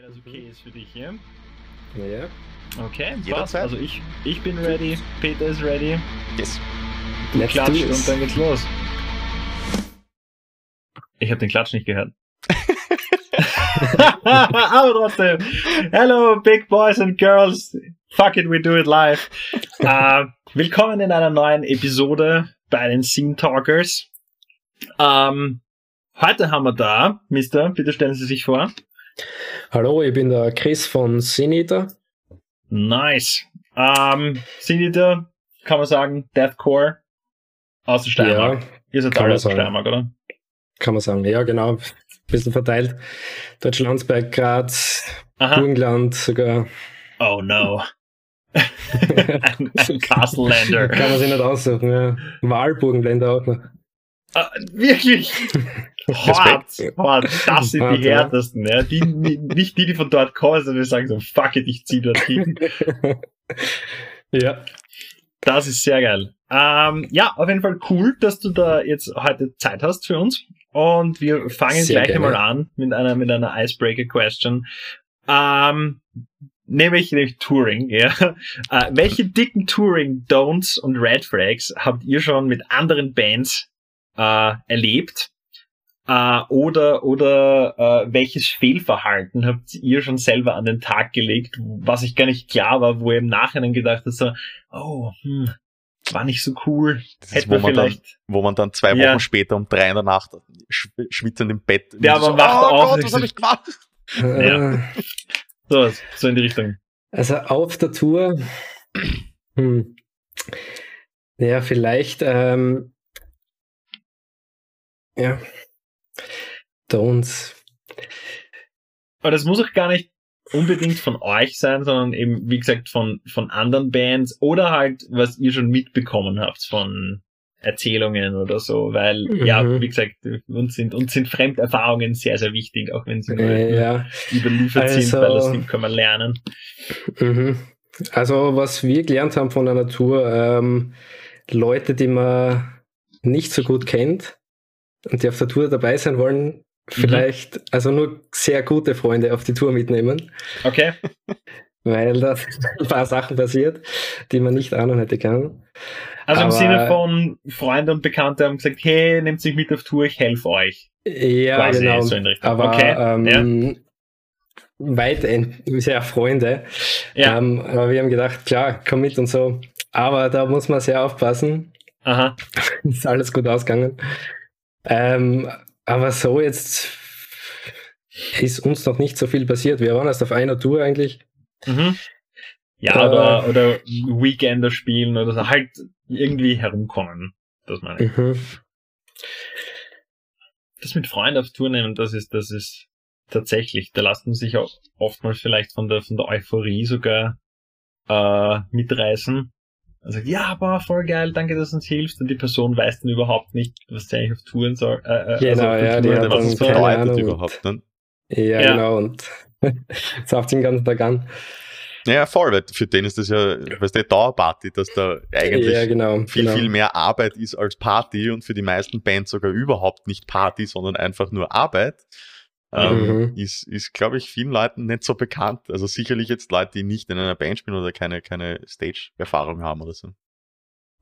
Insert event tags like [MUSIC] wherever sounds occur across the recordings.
Wenn das okay ist für dich, ja? Ja. Okay, passt. Also ich, ich bin ready, Peter ist ready. Yes. Du Let's klatscht und dann geht's los. Ich habe den Klatsch nicht gehört. [LAUGHS] Aber trotzdem. Hello, big boys and girls. Fuck it, we do it live. [LAUGHS] Äh, willkommen in einer neuen Episode bei den Scene Talkers. Ähm, heute haben wir da, Mister, bitte stellen Sie sich vor. Hallo, ich bin der Chris von Siniter. Nice. Ähm, Senator, kann man sagen, Deathcore aus der Steiermark. Ja, Ihr seid alle aus der. Steiermark, oder? kann man sagen. Ja, genau. Bisschen verteilt. Deutschlandsberg, Graz, Aha. Burgenland sogar. Oh no. [LAUGHS] [LAUGHS] ein, ein Castle-Lander. Kann man sich nicht aussuchen. Ja. Wahlburgenländer auch noch. Ah, wirklich? [LAUGHS] Hart, hart. Das sind die härtesten, ja. Die, die, nicht die, die von dort kommen, sondern die sagen so, fuck it, ich zieh dort hin. [LAUGHS] ja. Das ist sehr geil. Ähm, ja, auf jeden Fall cool, dass du da jetzt heute Zeit hast für uns. Und wir fangen Sehr gleich gerne. einmal an mit einer, mit einer Icebreaker-Question. Ähm, nämlich, nämlich Touring, ja. Äh, welche dicken Touring-Don'ts und Red Flags habt ihr schon mit anderen Bands äh, erlebt? Äh, oder oder äh, welches Fehlverhalten habt ihr schon selber an den Tag gelegt, was ich gar nicht klar war, wo ihr im Nachhinein gedacht habt, so, oh, hm, war nicht so cool. Das ist, Hätte wo man man, dann, vielleicht. wo man dann zwei Wochen Ja. später um drei in der Nacht sch schwitzend im Bett Ja, man wacht oh auf Gott, was ist habe ich gemacht? Ja. Äh, So, so in die Richtung. Also auf der Tour. Hm. Ja, vielleicht. Ähm, ja. Don'ts. Aber das muss auch gar nicht unbedingt von euch sein, sondern eben, wie gesagt, von, von anderen Bands oder halt, was ihr schon mitbekommen habt von Erzählungen oder so, weil, ja, Mhm. wie gesagt, uns sind, uns sind Fremderfahrungen sehr, sehr wichtig, auch wenn sie nur Äh, ja. überliefert sind, Also- weil das kann man lernen. Mhm. Also, was wir gelernt haben von einer Tour, ähm, Leute, die man nicht so gut kennt und die auf der Tour dabei sein wollen, vielleicht, also nur sehr gute Freunde auf die Tour mitnehmen, Okay? [LAUGHS] weil da ein paar Sachen passiert, die man nicht ahnen hätte können. Also im Aber- Sinne von Freunde und Bekannte haben gesagt, hey, nehmt mich mit auf Tour, ich helfe euch. Ja, Quasi genau. so in die Richtung. Aber Okay, ähm, weit ent- sehr Freunde. Ja. Ähm, aber wir haben gedacht, klar, komm mit und so. Aber da muss man sehr aufpassen. Aha. [LAUGHS] ist alles gut ausgegangen. Ähm, aber so jetzt ist uns noch nicht so viel passiert. Wir waren erst auf einer Tour eigentlich. Mhm. Ja, Äh. oder, oder Weekender spielen oder so, halt irgendwie herumkommen. Das meine ich. Mhm. Das mit Freunden auf Tour nehmen, das ist, das ist tatsächlich, da lässt man sich auch oftmals vielleicht von der, von der Euphorie sogar, äh, mitreißen. Und sagt, ja, aber voll geil, danke, dass du uns hilfst. Und die Person weiß dann überhaupt nicht, was sie eigentlich auf Touren soll. Äh, äh, Genau, auf der ja, die hat Was dann es bedeutet Ahnung. überhaupt. Ne? Ja, Ja. genau. Und [LAUGHS] sauft den ganzen Tag an. Ja, voll, weil für den ist das ja, weißt du, Dauerparty, dass da eigentlich ja, genau. viel, genau. viel mehr Arbeit ist als Party und für die meisten Bands sogar überhaupt nicht Party, sondern einfach nur Arbeit. Ähm, Mhm. ist, ist glaube ich, vielen Leuten nicht so bekannt. Also sicherlich jetzt Leute, die nicht in einer Band spielen oder keine, keine Stage-Erfahrung haben oder so.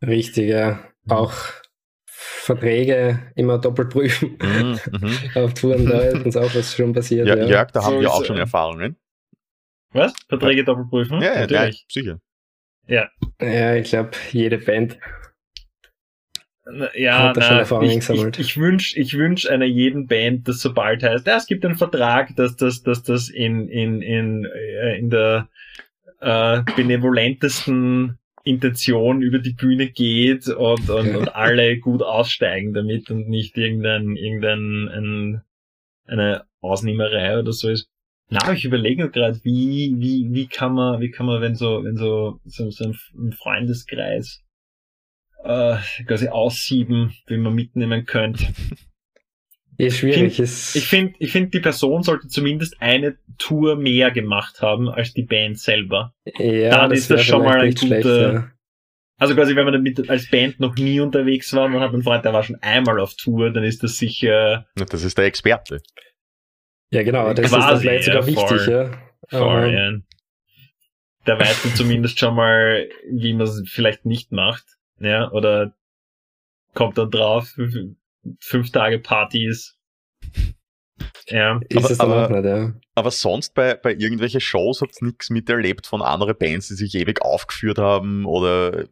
Richtig, ja. Auch Verträge immer doppelt prüfen. Mhm, mhm. [LAUGHS] Auf Touren, da ist uns auch was schon passiert. Ja, Ja, Jörg, da So haben wir ist, auch schon Erfahrungen. Was? Verträge doppelprüfen? Ja, ja, ja, natürlich. sicher. ja ich glaube, jede Band. Ja, na, ich, ich, ich wünsche ich wünsch einer jeden Band, dass sobald heißt, ja, es gibt einen Vertrag, dass das, dass das in, in, in, äh, in der äh, benevolentesten Intention über die Bühne geht und, und, und alle gut aussteigen damit und nicht irgendein, irgendein ein, eine Ausnehmerei oder so ist. Na, ich überlege gerade, wie, wie, wie kann man, wie kann man, wenn so, wenn so, so, so ein Freundeskreis äh, quasi aussieben, wie man mitnehmen könnte. [LAUGHS] Ist schwierig. ist, Ich finde, ich finde, die Person sollte zumindest eine Tour mehr gemacht haben als die Band selber. ja, dann ist das schon mal ein guter- ja. Also quasi, wenn man damit als Band noch nie unterwegs war, man hat einen Freund, der war schon einmal auf Tour, dann ist das sicher, Das ist der Experte. Ja, genau, das Quasi, ist dann vielleicht sogar ja, wichtig, voll. ja. Voll, Aber, ja. Da weißt du zumindest schon mal, wie man es vielleicht nicht macht. Ja, oder kommt dann drauf, fünf Tage Partys. Ja. ist Aber- es aber- auch nicht, ja. Aber sonst bei, bei irgendwelchen Shows habt ihr nichts miterlebt von anderen Bands, die sich ewig aufgeführt haben oder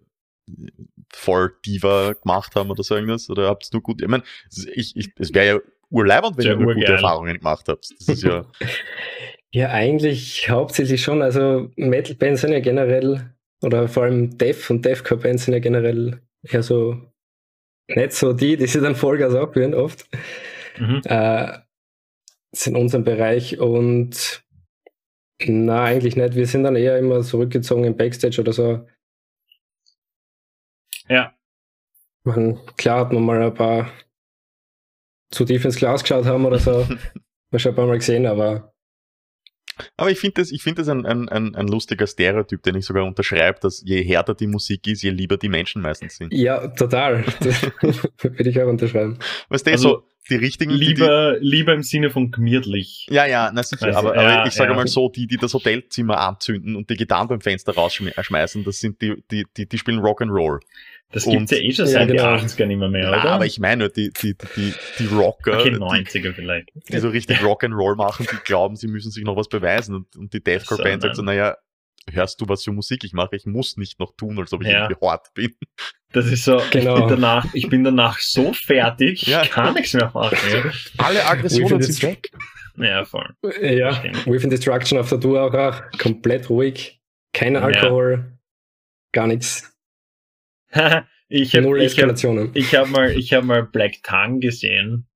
voll Diva gemacht haben oder so irgendwas? Oder habt ihr nur gut, ich meine, ich, ich, es wäre ja urleibend, wenn ihr nur gute. Erfahrungen gemacht habt. Das ist ja, [LAUGHS] Ja, eigentlich hauptsächlich schon. Also Metal-Bands sind ja generell, oder vor allem Death und Deathcore-Bands sind ja generell eher so nicht so die, die sich dann Vollgas abführen oft. Mhm. Äh, in unserem Bereich und na, eigentlich nicht. Wir sind dann eher immer zurückgezogen im Backstage oder so. Ja. Man, klar hat man mal ein paar zu tief ins Glas geschaut haben oder so. [LAUGHS] Mal schon ein paar Mal gesehen, aber aber ich finde das, ich find das ein, ein, ein, ein lustiger Stereotyp, den ich sogar unterschreibe, dass je härter die Musik ist, je lieber die Menschen meistens sind. ja, total. [LAUGHS] Das würde ich auch unterschreiben. Weißt du, Also, so die richtigen, die, die, Lieber, lieber im Sinne von gemütlich. Ja, ja, na sicher, Also, aber, ja, aber ich sage ja. mal so, die, die das Hotelzimmer anzünden und die Gitarren beim Fenster rausschmeißen, das sind die, die, die, die spielen Rock'n'Roll. Das gibt's ja eh schon Ja, seit genau. den 80ern nicht mehr, mehr Na, oder? aber ich meine, die, die, die, die Rocker, okay, die, 90er vielleicht. die so richtig Rock'n'Roll machen, die glauben, sie müssen sich noch was beweisen und, und die Deathcore-Band So, sagt so, naja, hörst du, was für Musik ich mache? Ich muss nicht noch tun, als ob ich Ja. irgendwie hart bin. Das ist so, Genau. ich, bin danach, ich bin danach so fertig, Ja. ich kann nichts mehr machen. Ja, Alle Aggressionen sind weg. ja voll. Ja. Within Destruction auf der Tour auch, auch komplett ruhig. Kein Ja. Alkohol, gar nichts. Ich [LAUGHS] habe ich hab, ich hab mal, ich hab mal Black Tongue gesehen.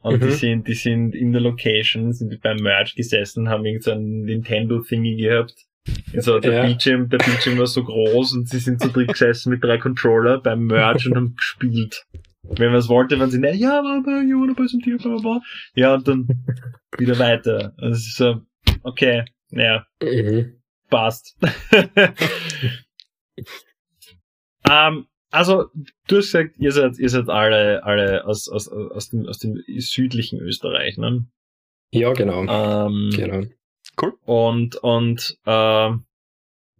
Und die Mhm. sind, die sind in der Location, sind beim Merch gesessen, haben irgend so ein Nintendo-Thingy gehabt. So, der Ja. Bildschirm, der Bildschirm war so groß und sie sind so drin gesessen mit drei Controller beim Merch und haben gespielt. Wenn man es wollte, waren sie, nicht, ja, you wanna buy some tea, bla, bla, bla. Ja, und dann wieder weiter. Also es ist so, okay, ja, Mhm. passt. [LAUGHS] ähm, also, du hast gesagt, ihr seid, ihr seid alle, alle aus, aus, aus, dem, aus dem südlichen Österreich, ne? Ja, genau. Ähm, genau. Und, und äh,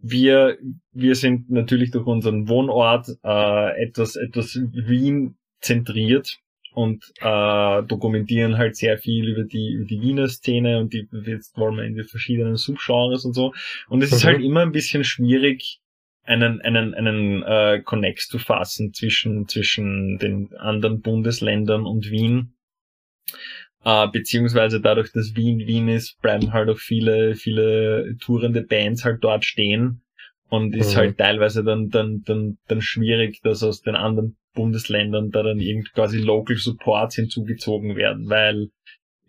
wir, wir sind natürlich durch unseren Wohnort äh, etwas, etwas Wien zentriert und äh, dokumentieren halt sehr viel über die, über die Wiener Szene und die jetzt wollen wir in die verschiedenen Subgenres und so. Und es ist Mhm. halt immer ein bisschen schwierig, einen, einen, einen äh, Connect zu fassen zwischen, zwischen den anderen Bundesländern und Wien. Äh, beziehungsweise dadurch, dass Wien Wien ist, bleiben halt auch viele, viele tourende Bands halt dort stehen. Und ist Mhm. halt teilweise dann, dann, dann, dann schwierig, dass aus den anderen Bundesländern da dann irgend quasi Local Supports hinzugezogen werden, weil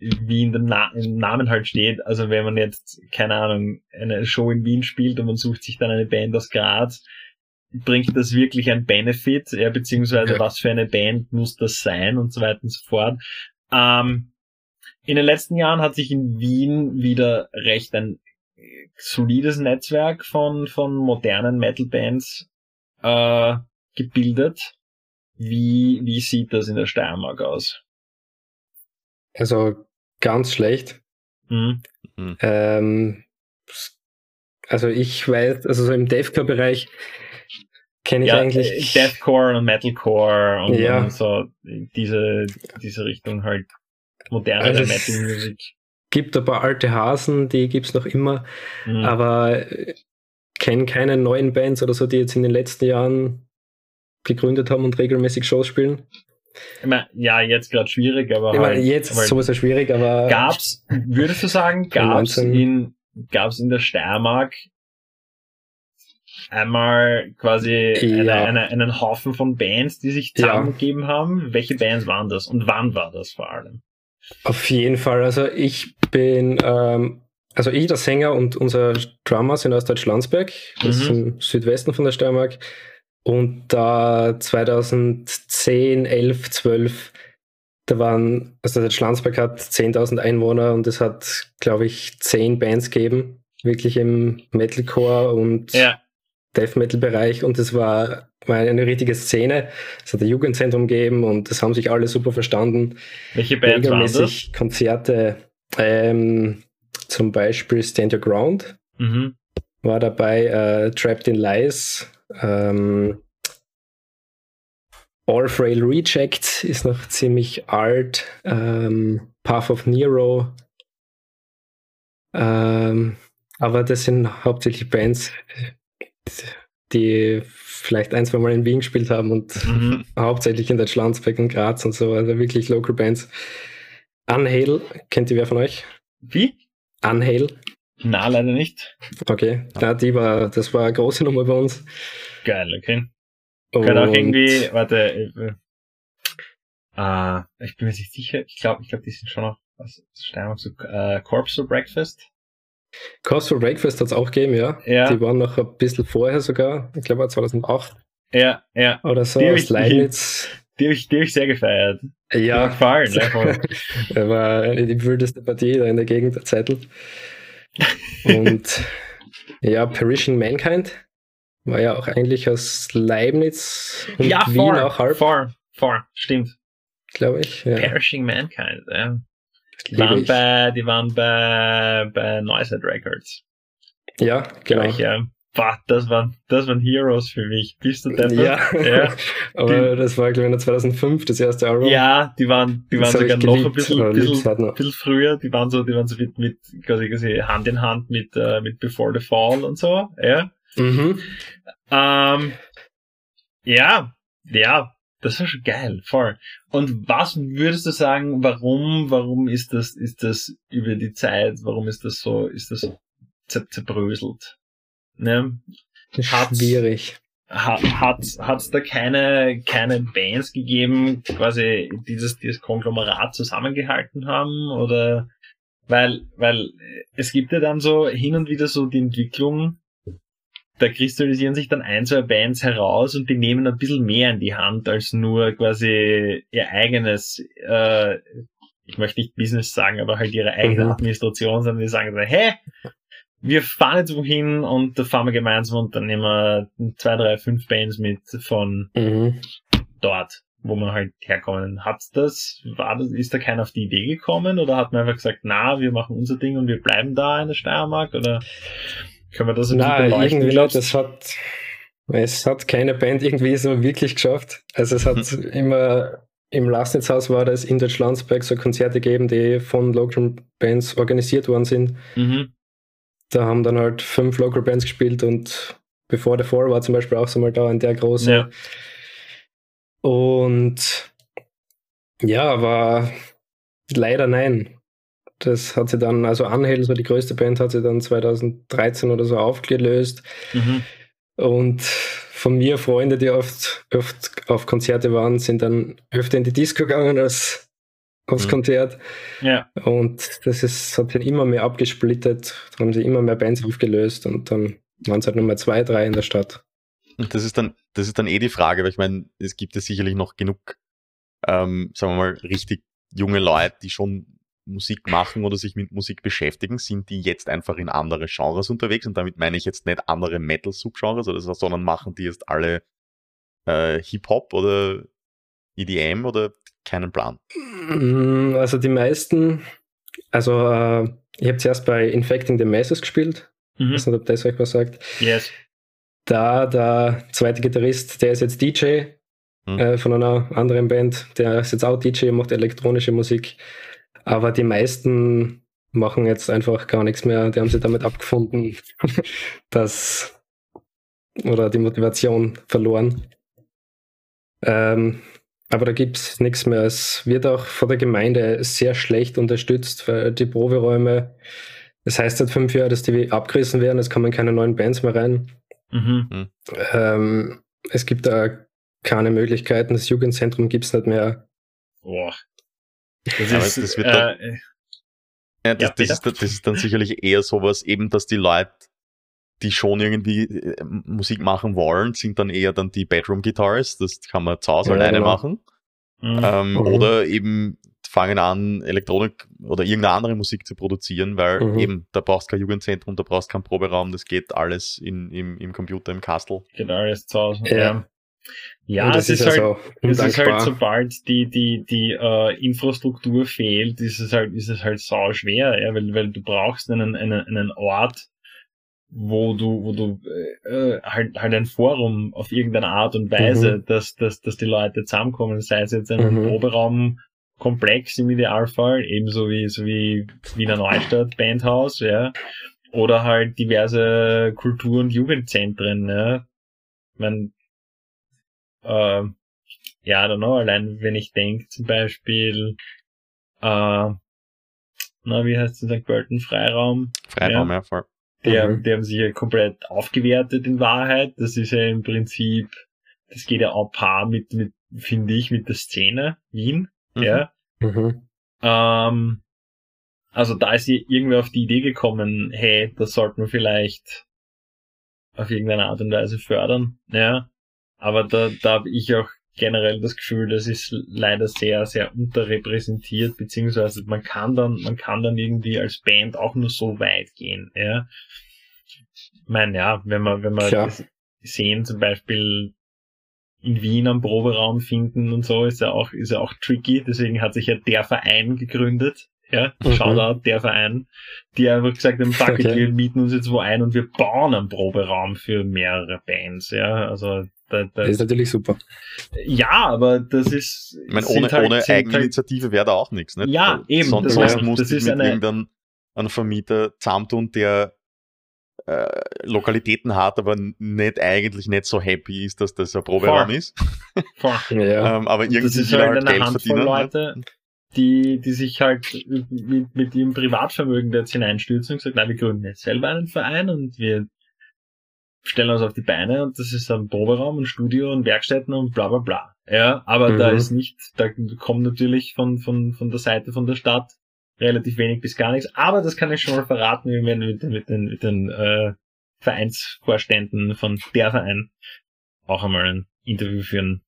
wie in dem Na im Namen halt steht, also wenn man jetzt, keine Ahnung, eine Show in Wien spielt und man sucht sich dann eine Band aus Graz, bringt das wirklich ein Benefit, ja, beziehungsweise Ja. was für eine Band muss das sein und so weiter und so fort. Ähm, in den letzten Jahren hat sich in Wien wieder recht ein äh, solides Netzwerk von, von modernen Metal-Bands äh, gebildet. Wie, wie sieht das in der Steiermark aus? Also ganz schlecht. Hm? Ähm, also ich weiß, also so im Deathcore-Bereich kenne ich Ja, eigentlich. äh, Deathcore und Metalcore und, Ja. und so diese, diese Richtung halt moderne Also es- Metal-Musik. gibt ein paar alte Hasen, die gibt's noch immer, Hm. aber kenne keine neuen Bands oder so, die jetzt in den letzten Jahren gegründet haben und regelmäßig Shows spielen. Ich mein, ja, jetzt gerade schwierig, aber Ich meine, halt, jetzt aber ist sowieso schwierig, aber gab's, würdest du sagen, gab's 19. in, gab's in der Steiermark einmal quasi eine, Ja. eine, einen Haufen von Bands, die sich Ja. zusammengegeben haben? Welche Bands waren das und wann war das vor allem? Auf jeden Fall. Also ich bin, ähm, also ich, der Sänger und unser Drummer sind aus Deutschlandsberg, das ist Mhm. im Südwesten von der Steiermark. Und da 2010, 11, 12, da waren, also der Schlandsberg hat 10.000 Einwohner und es hat, glaube ich, 10 Bands gegeben, wirklich im Metalcore und Ja, Death Metal Bereich und es war, war eine richtige Szene. Es hat ein Jugendzentrum gegeben und es haben sich alle super verstanden welche Bands waren das? regelmäßig Konzerte. Ähm, zum Beispiel Stand Your Ground Mhm. war dabei, äh, Trapped in Lies, ähm, All Frail Reject ist noch ziemlich alt, ähm, Path of Nero, ähm, aber das sind hauptsächlich Bands, die vielleicht ein, zwei Mal in Wien gespielt haben und Mhm. hauptsächlich in der Schlanzbeck und Graz und so, also wirklich Local Bands. Unhail, kennt ihr wer von euch? Wie? Unhail, Na, leider nicht. okay. Ja, die war, das war eine große Nummer bei uns. Geil, okay. Kann auch Und- irgendwie, warte, äh, äh, ich bin mir nicht sicher, ich glaube, ich glaube, die sind schon noch, was, Steiermark, so, äh, Corpse for Breakfast. Cause for Breakfast hat es auch gegeben, ja. Ja. Die waren noch ein bisschen vorher sogar, ich glaube 2008 Ja, ja, oder so, Die aus Leibniz. die habe ich, die hab ich sehr gefeiert. Die Ja, gefallen. [LAUGHS] Er war die wildeste Partie da in der Gegend der Zettel. Und ja, Perishing Mankind war ja auch eigentlich aus Leibniz und ja, Wien voll, auch halb, voll, voll, stimmt. glaube ich. Ja, Perishing Mankind, ja. Die waren ich. bei, die waren bei, bei Noisehead Records. ja genau. Gleich, ja. Boah, das waren, das waren Heroes für mich. Bist du deppert? Ja, Ja. [LAUGHS] aber das war, glaube ich, noch 2005, das erste Album. Ja, die waren, die waren Das sogar noch ein bisschen, oder bisschen, bisschen früher. Die waren so, die waren so mit, mit quasi, quasi Hand in Hand mit, äh, mit Before the Fall und so. Ja. Mhm. Ähm, ja, ja, das war schon geil, voll. Und was würdest du sagen, warum, warum ist das, ist das über die Zeit, warum ist das so, ist das zer zerbröselt? Ne? Hat's- Schwierig. Hat, hat, hat's da keine, keine Bands gegeben, quasi dieses, dieses Konglomerat zusammengehalten haben? Oder, weil, weil es gibt ja dann so hin und wieder so die Entwicklung, da kristallisieren sich dann ein, zwei Bands heraus und die nehmen ein bisschen mehr in die Hand als nur quasi ihr eigenes, äh, ich möchte nicht Business sagen, aber halt ihre eigene Mhm. Administration, sondern die sagen dann, hey, wir fahren jetzt wohin und da fahren wir gemeinsam und dann nehmen wir zwei, drei, fünf Bands mit von Mhm. dort, wo man halt herkommen. Hat das, war das, ist da keiner auf die Idee gekommen oder hat man einfach gesagt, na, wir machen unser Ding und wir bleiben da in der Steiermark oder können wir das ein bisschen Nein, beleuchten? irgendwie glaubst nicht. Das hat, es hat keine Band irgendwie so wirklich geschafft. Also es hat immer im Lastnitzhaus war das in Deutschlandsberg so Konzerte gegeben, die von Local Bands organisiert worden sind. Mhm. Da haben dann halt fünf Local Bands gespielt und Before the Four war zum Beispiel auch so mal da in der großen. Ja. Und ja, aber leider nein. Das hat sie dann, also Unhail, so die größte Band, hat sie dann 2013 oder so aufgelöst. Mhm. Und von mir Freunde, die oft, oft auf Konzerte waren, sind dann öfter in die Disco gegangen als aufs Mhm. Konzert. Ja. Und das ist, hat sich immer mehr abgesplittet. Da haben sie immer mehr Bands aufgelöst und dann waren es halt nur mehr zwei, drei in der Stadt. Und das ist dann, das ist dann eh die Frage, weil ich meine, es gibt ja sicherlich noch genug, ähm, sagen wir mal, richtig junge Leute, die schon Musik machen oder sich mit Musik beschäftigen, sind die jetzt einfach in andere Genres unterwegs und damit meine ich jetzt nicht andere Metal-Subgenres oder so, sondern machen die jetzt alle äh, Hip-Hop oder EDM oder keinen Plan. Mm, Also die meisten, also äh, ich habe zuerst bei Infecting the Masses gespielt. Ich Mhm. weiß nicht, ob das euch was sagt. Yes. Da der zweite Gitarrist, der ist jetzt DJ Hm. äh, von einer anderen Band, der ist jetzt auch DJ und macht elektronische Musik. Aber die meisten machen jetzt einfach gar nichts mehr. Die haben sich damit abgefunden, [LAUGHS] dass oder die Motivation verloren. Ähm, aber da gibt es nichts mehr. Es wird auch von der Gemeinde sehr schlecht unterstützt, weil die Proberäume, das heißt seit fünf Jahren, dass die abgerissen werden, es kommen keine neuen Bands mehr rein. Mhm. Ähm, es gibt da keine Möglichkeiten, das Jugendzentrum gibt es nicht mehr. Boah. Das Aber ist, das wird äh, Ja, das, Ja, das, bitte. ist, das ist dann sicherlich eher sowas, eben, dass die Leute, die schon irgendwie äh, Musik machen wollen, sind dann eher dann die Bedroom Guitarists, das kann man zu Hause Ja, alleine genau. machen. mhm. Ähm, Mhm. Oder eben fangen an, Elektronik oder irgendeine andere Musik zu produzieren, weil Mhm. eben, da brauchst du kein Jugendzentrum, da brauchst du keinen Proberaum, das geht alles in, im, im Computer, im Castle. Geht alles zu Hause. Ja. Ja. Ja, Und es ist, also halt, es ist halt, sobald die, die, die äh, Infrastruktur fehlt, ist es halt, ist es halt sau schwer, ja, weil, weil du brauchst einen, einen, einen Ort, wo du, wo du äh, äh, halt, halt ein Forum auf irgendeine Art und Weise, Mhm. dass, dass, dass die Leute zusammenkommen, sei es jetzt ein Mhm. Proberaumkomplex im Idealfall, ebenso wie, so wie Wiener Neustadt, Bandhaus, ja, oder halt diverse Kultur- und Jugendzentren, ja. Ich mein, äh, ja, I don't know, allein wenn ich denke, zum Beispiel, äh, na, wie heißt es, St. Pölten Freiraum, Freiraum, ja, voll. Die, haben, Mhm. die haben sich ja komplett aufgewertet in Wahrheit. Das ist ja im Prinzip, das geht ja auch paar mit, mit finde ich, mit der Szene Wien, Mhm. ja. Mhm. Ähm, also da ist sie irgendwie auf die Idee gekommen, hey, das sollten wir vielleicht auf irgendeine Art und Weise fördern, ja. Aber da, da habe ich auch generell das Gefühl, das ist leider sehr, sehr unterrepräsentiert, beziehungsweise man kann dann, man kann dann irgendwie als Band auch nur so weit gehen, ja. Ich meine, ja, wenn man, wenn Klar. das sehen, zum Beispiel in Wien am Proberaum finden und so, ist ja auch, ist ja auch tricky, deswegen hat sich ja der Verein gegründet, ja, Mhm. Shoutout, der Verein, die einfach gesagt haben, fuck it, Okay. wir mieten uns jetzt wo ein und wir bauen einen Proberaum für mehrere Bands, ja, also da, da, Das ist natürlich super. ja, aber das ist. Ich meine, ohne, halt- ohne sind Eigeninitiative wäre da auch nichts. Nicht? Ja, Weil eben, Sonst das sonst heißt, musst das du ist mit eine- irgendeinem einem Vermieter zusammentun, der äh, Lokalitäten hat, aber nicht eigentlich nicht so happy ist, dass das ein Proberaum ist. Ähm, aber irgendwie das ist halt halt eine Geld Handvoll verdienen. Leute, die, die sich halt mit, mit ihrem Privatvermögen da jetzt hineinstürzen und sagen, na, wir gründen jetzt selber einen Verein und wir stellen uns auf die Beine und das ist ein Proberaum und Studio und Werkstätten und bla bla bla. Ja, aber Mhm. da ist nicht, da kommt natürlich von, von, von der Seite von der Stadt relativ wenig bis gar nichts. Aber das kann ich schon mal verraten, wir werden mit, den- mit den, mit den äh, Vereinsvorständen von der Verein auch einmal ein Interview führen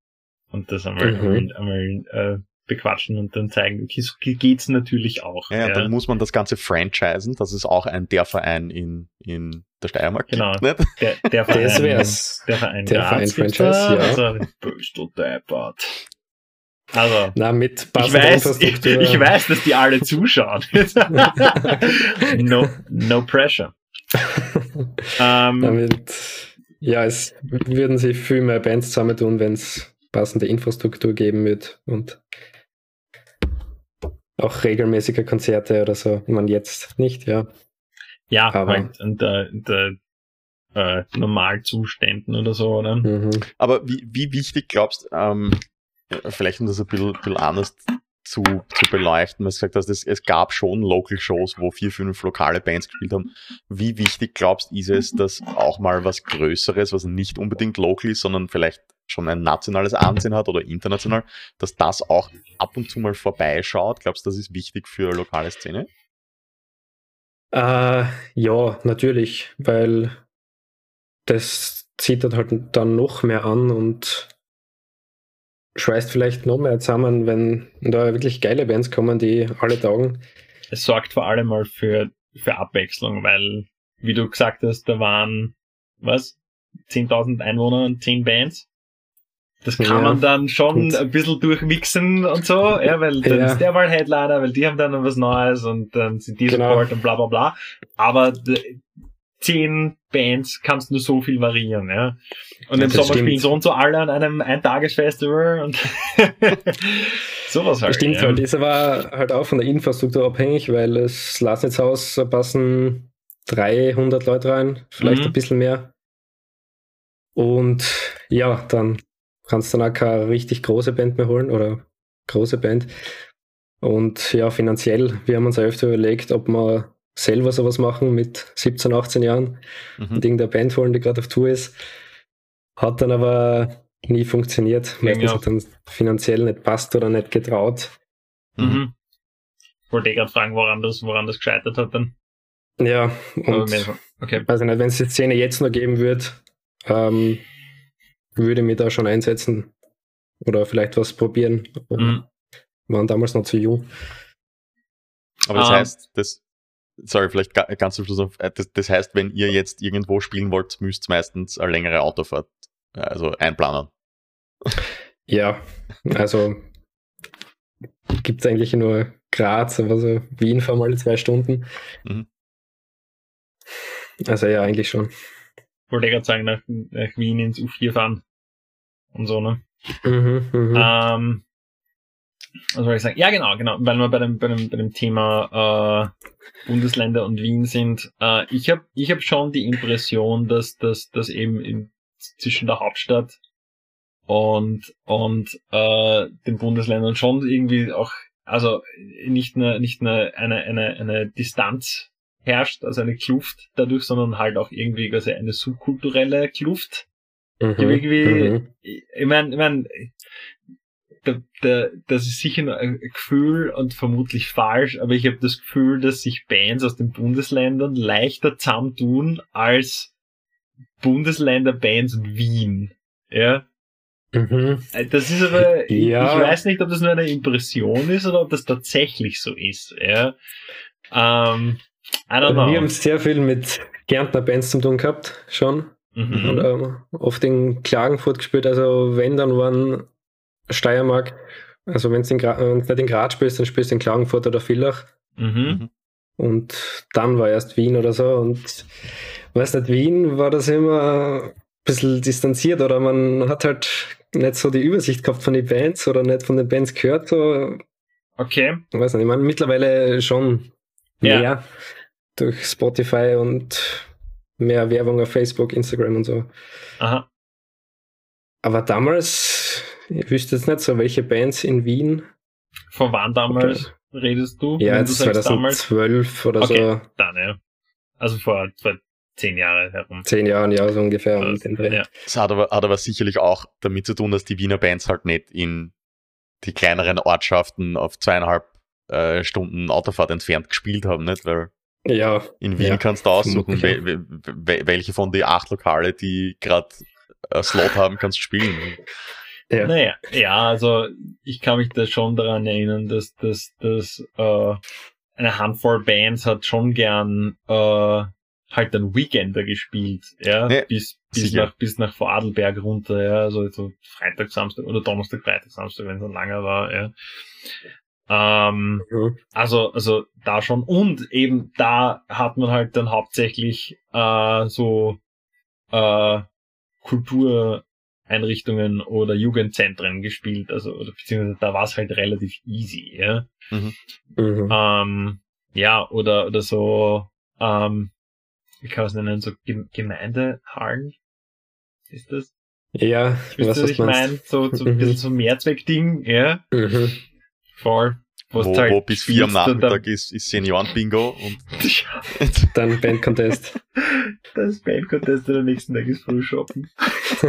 und das einmal, Mhm. einmal, einmal äh, bequatschen und dann zeigen, okay, so geht's natürlich auch. Ja, dann muss man das Ganze franchisen, dass es auch ein der Verein in, in der Steiermark Genau. gibt. Der, der [LAUGHS] Verein, Das wär's. der Verein, Der Graz Verein Franchise, da, ja. Also, deppert. Also, Na, mit ich weiß, ich, Infrastruktur. ich weiß, dass die alle zuschauen. [LAUGHS] [LAUGHS] no, no pressure. Ähm, Damit, ja, es würden sich viel mehr Bands zusammentun, wenn es passende Infrastruktur geben wird und auch regelmäßige Konzerte oder so. Ich meine, jetzt nicht, ja. ja, aber- halt unter, unter äh, Normalzuständen oder so, oder? Mhm. Aber wie, wie wichtig glaubst ähm, vielleicht um das ein bisschen, bisschen anders zu, zu beleuchten, was du gesagt hast, es, es gab schon Local Shows, wo vier, fünf lokale Bands gespielt haben. Wie wichtig glaubst ist es, dass auch mal was Größeres, was nicht unbedingt local ist, sondern vielleicht schon ein nationales Ansehen hat oder international, dass das auch ab und zu mal vorbeischaut? Glaubst du, das ist wichtig für lokale Szene? Äh, ja, natürlich, weil das zieht dann halt dann noch mehr an und schweißt vielleicht noch mehr zusammen, wenn da wirklich geile Bands kommen, die alle taugen. es sorgt vor allem mal für, für Abwechslung, weil, wie du gesagt hast, da waren, was, 10.000 Einwohner und 10 Bands. Das kann Ja, man dann schon gut. ein bisschen durchmixen und so, ja, weil dann Ja. ist der mal Headliner, weil die haben dann was Neues und dann sind die Genau. Support und bla bla bla. Aber zehn Bands kannst nur so viel variieren, ja. Und Ja, im Sommer stimmt. spielen so und so alle an einem Eintagesfestival und [LAUGHS] sowas halt. Das stimmt ja. halt, ist aber halt auch von der Infrastruktur abhängig, weil das Lasnitzhaus da passen 300 Leute rein, vielleicht Mhm. ein bisschen mehr. Und ja, dann kannst du dann auch keine richtig große Band mehr holen oder große Band. Und ja, finanziell, wir haben uns ja öfter überlegt, ob wir selber sowas machen mit 17, 18 Jahren Mhm. und irgendeine Band holen, die gerade auf Tour ist. Hat dann aber nie funktioniert. Meistens Ja. hat dann finanziell nicht passt oder nicht getraut. Mhm. Wollte ich gerade fragen, woran das, woran das gescheitert hat dann. Ja, und. Okay. weiß ich nicht, wenn es die Szene jetzt noch geben würde, ähm, würde ich mich da schon einsetzen oder vielleicht was probieren. Mhm. Waren damals noch zu jung. Aber das Ähm, heißt, das, sorry, vielleicht ga- ganz zum Schluss, noch, äh, das, das heißt, wenn ihr jetzt irgendwo spielen wollt, müsst ihr meistens eine längere Autofahrt, äh, also einplanen. Ja, also gibt es eigentlich nur Graz, aber so Wien fahren wir alle zwei Stunden. Mhm. Also ja, eigentlich schon. Wollte ich gerade sagen, nach, nach Wien ins U4 fahren. Und so, ne? Mhm, mhm. Ähm, was soll ich sagen? Ja, genau, genau, weil wir bei dem, bei dem, bei dem Thema äh, Bundesländer und Wien sind. Äh, ich habe ich hab schon die Impression, dass dass dass eben in, zwischen der Hauptstadt und, und äh, den Bundesländern schon irgendwie auch, also nicht nur, nicht nur eine, eine, eine Distanz herrscht, also eine Kluft dadurch, sondern halt auch irgendwie quasi eine subkulturelle Kluft. Mhm, irgendwie, mhm. ich meine, ich mein, da, da, das ist sicher nur ein Gefühl und vermutlich falsch, aber ich habe das Gefühl, dass sich Bands aus den Bundesländern leichter zusammentun als Bundesländer-Bands in Wien. Ja, Mhm. Äh, das ist aber, ich- Ja. ich weiß nicht, ob das nur eine Impression ist oder ob das tatsächlich so ist. Ja, ähm, I don't know. Wir haben sehr viel mit Kärntner Bands zu tun gehabt, schon. Mhm. Und ähm, oft in Klagenfurt gespielt. Also wenn, dann waren Steiermark, also wenn du nicht in Graz spielst, dann spielst du in Klagenfurt oder Villach. Mhm. Und dann war erst Wien oder so. Und weiß nicht, Wien war das immer ein bisschen distanziert oder man hat halt nicht so die Übersicht gehabt von den Bands oder nicht von den Bands gehört. So, Okay. ich weiß nicht, ich meine, mittlerweile schon Ja. mehr durch Spotify und mehr Werbung auf Facebook, Instagram und so. Aha. Aber damals, ich wüsste jetzt nicht so, welche Bands in Wien. Von wann damals redest du? Ja, Wenn du jetzt sagst damals, 2012 oder Okay. so, dann, ja. Also vor, vor zehn Jahren herum. zehn Jahren, ja, so ungefähr. um den Dreh. Ja. Das hat aber, hat aber sicherlich auch damit zu tun, dass die Wiener Bands halt nicht in die kleineren Ortschaften auf zweieinhalb äh, Stunden Autofahrt entfernt gespielt haben, nicht? Weil ja, in Wien Ja, kannst du aussuchen, wel, wel, welche von den acht Lokale, die gerade äh, Slot haben, kannst du spielen. ja. Naja, ja, also ich kann mich da schon daran erinnern, dass, dass, dass äh, eine Handvoll Bands hat schon gern äh, halt einen Weekender gespielt, ja, Ja, bis, bis sicher. nach bis nach Vorarlberg runter, ja, also so Freitag, Samstag oder Donnerstag, Freitag, Samstag, wenn es ein langer war, ja. Ähm, Mhm. also, also da schon. Und eben da hat man halt dann hauptsächlich äh, so äh, Kultureinrichtungen oder Jugendzentren gespielt. Also, oder beziehungsweise da war es halt relativ easy, ja. Mhm. Ähm, ja, oder, oder so, ähm, wie kann man es nennen, so Gem- Gemeindehallen? Ist das? ja, Wisst ich ihr, weiß, was ich meine? So, so ein bisschen so ein [LAUGHS] Mehrzweckding, ja. Mhm. Voll. Wo, du halt wo bis vier am Nachmittag ist, ist Senioren-Bingo und [LAUGHS] dann- Band-Contest. Das Band-Contest der nächsten Tag ist Frühshoppen. [LAUGHS]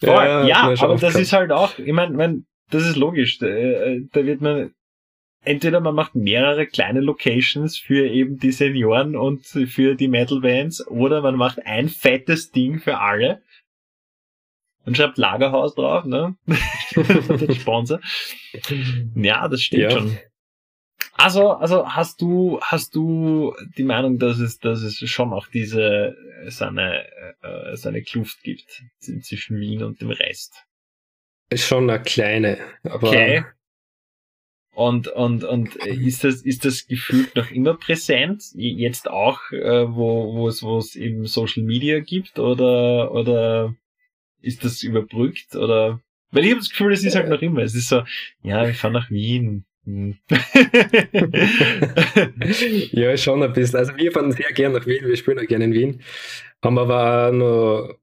Voll, Ja, ja, aber das gehabt. ist halt auch, ich meine, mein, das ist logisch. Da, äh, da wird man, entweder man macht mehrere kleine Locations für eben die Senioren und für die Metal-Bands, oder man macht ein fettes Ding für alle und schreibt Lagerhaus drauf, ne? [LAUGHS] Sponsor. Ja, das stimmt Ja. schon. Also, also hast du, hast du die Meinung, dass es, dass es schon auch diese, äh, so eine, äh, so eine Kluft gibt zwischen Wien und dem Rest? Ist schon eine kleine. Aber Okay. Und, und, und ist das, ist das gefühlt noch immer präsent? Jetzt auch, äh, wo, wo es, wo es eben Social Media gibt? Oder, oder ist das überbrückt? Oder, weil ich habe das Gefühl, es ist halt noch immer. Es ist so, ja, wir fahren nach Wien. Hm. [LAUGHS] ja, schon ein bisschen. Also wir fahren sehr gern nach Wien, wir spielen auch gerne in Wien. Haben aber noch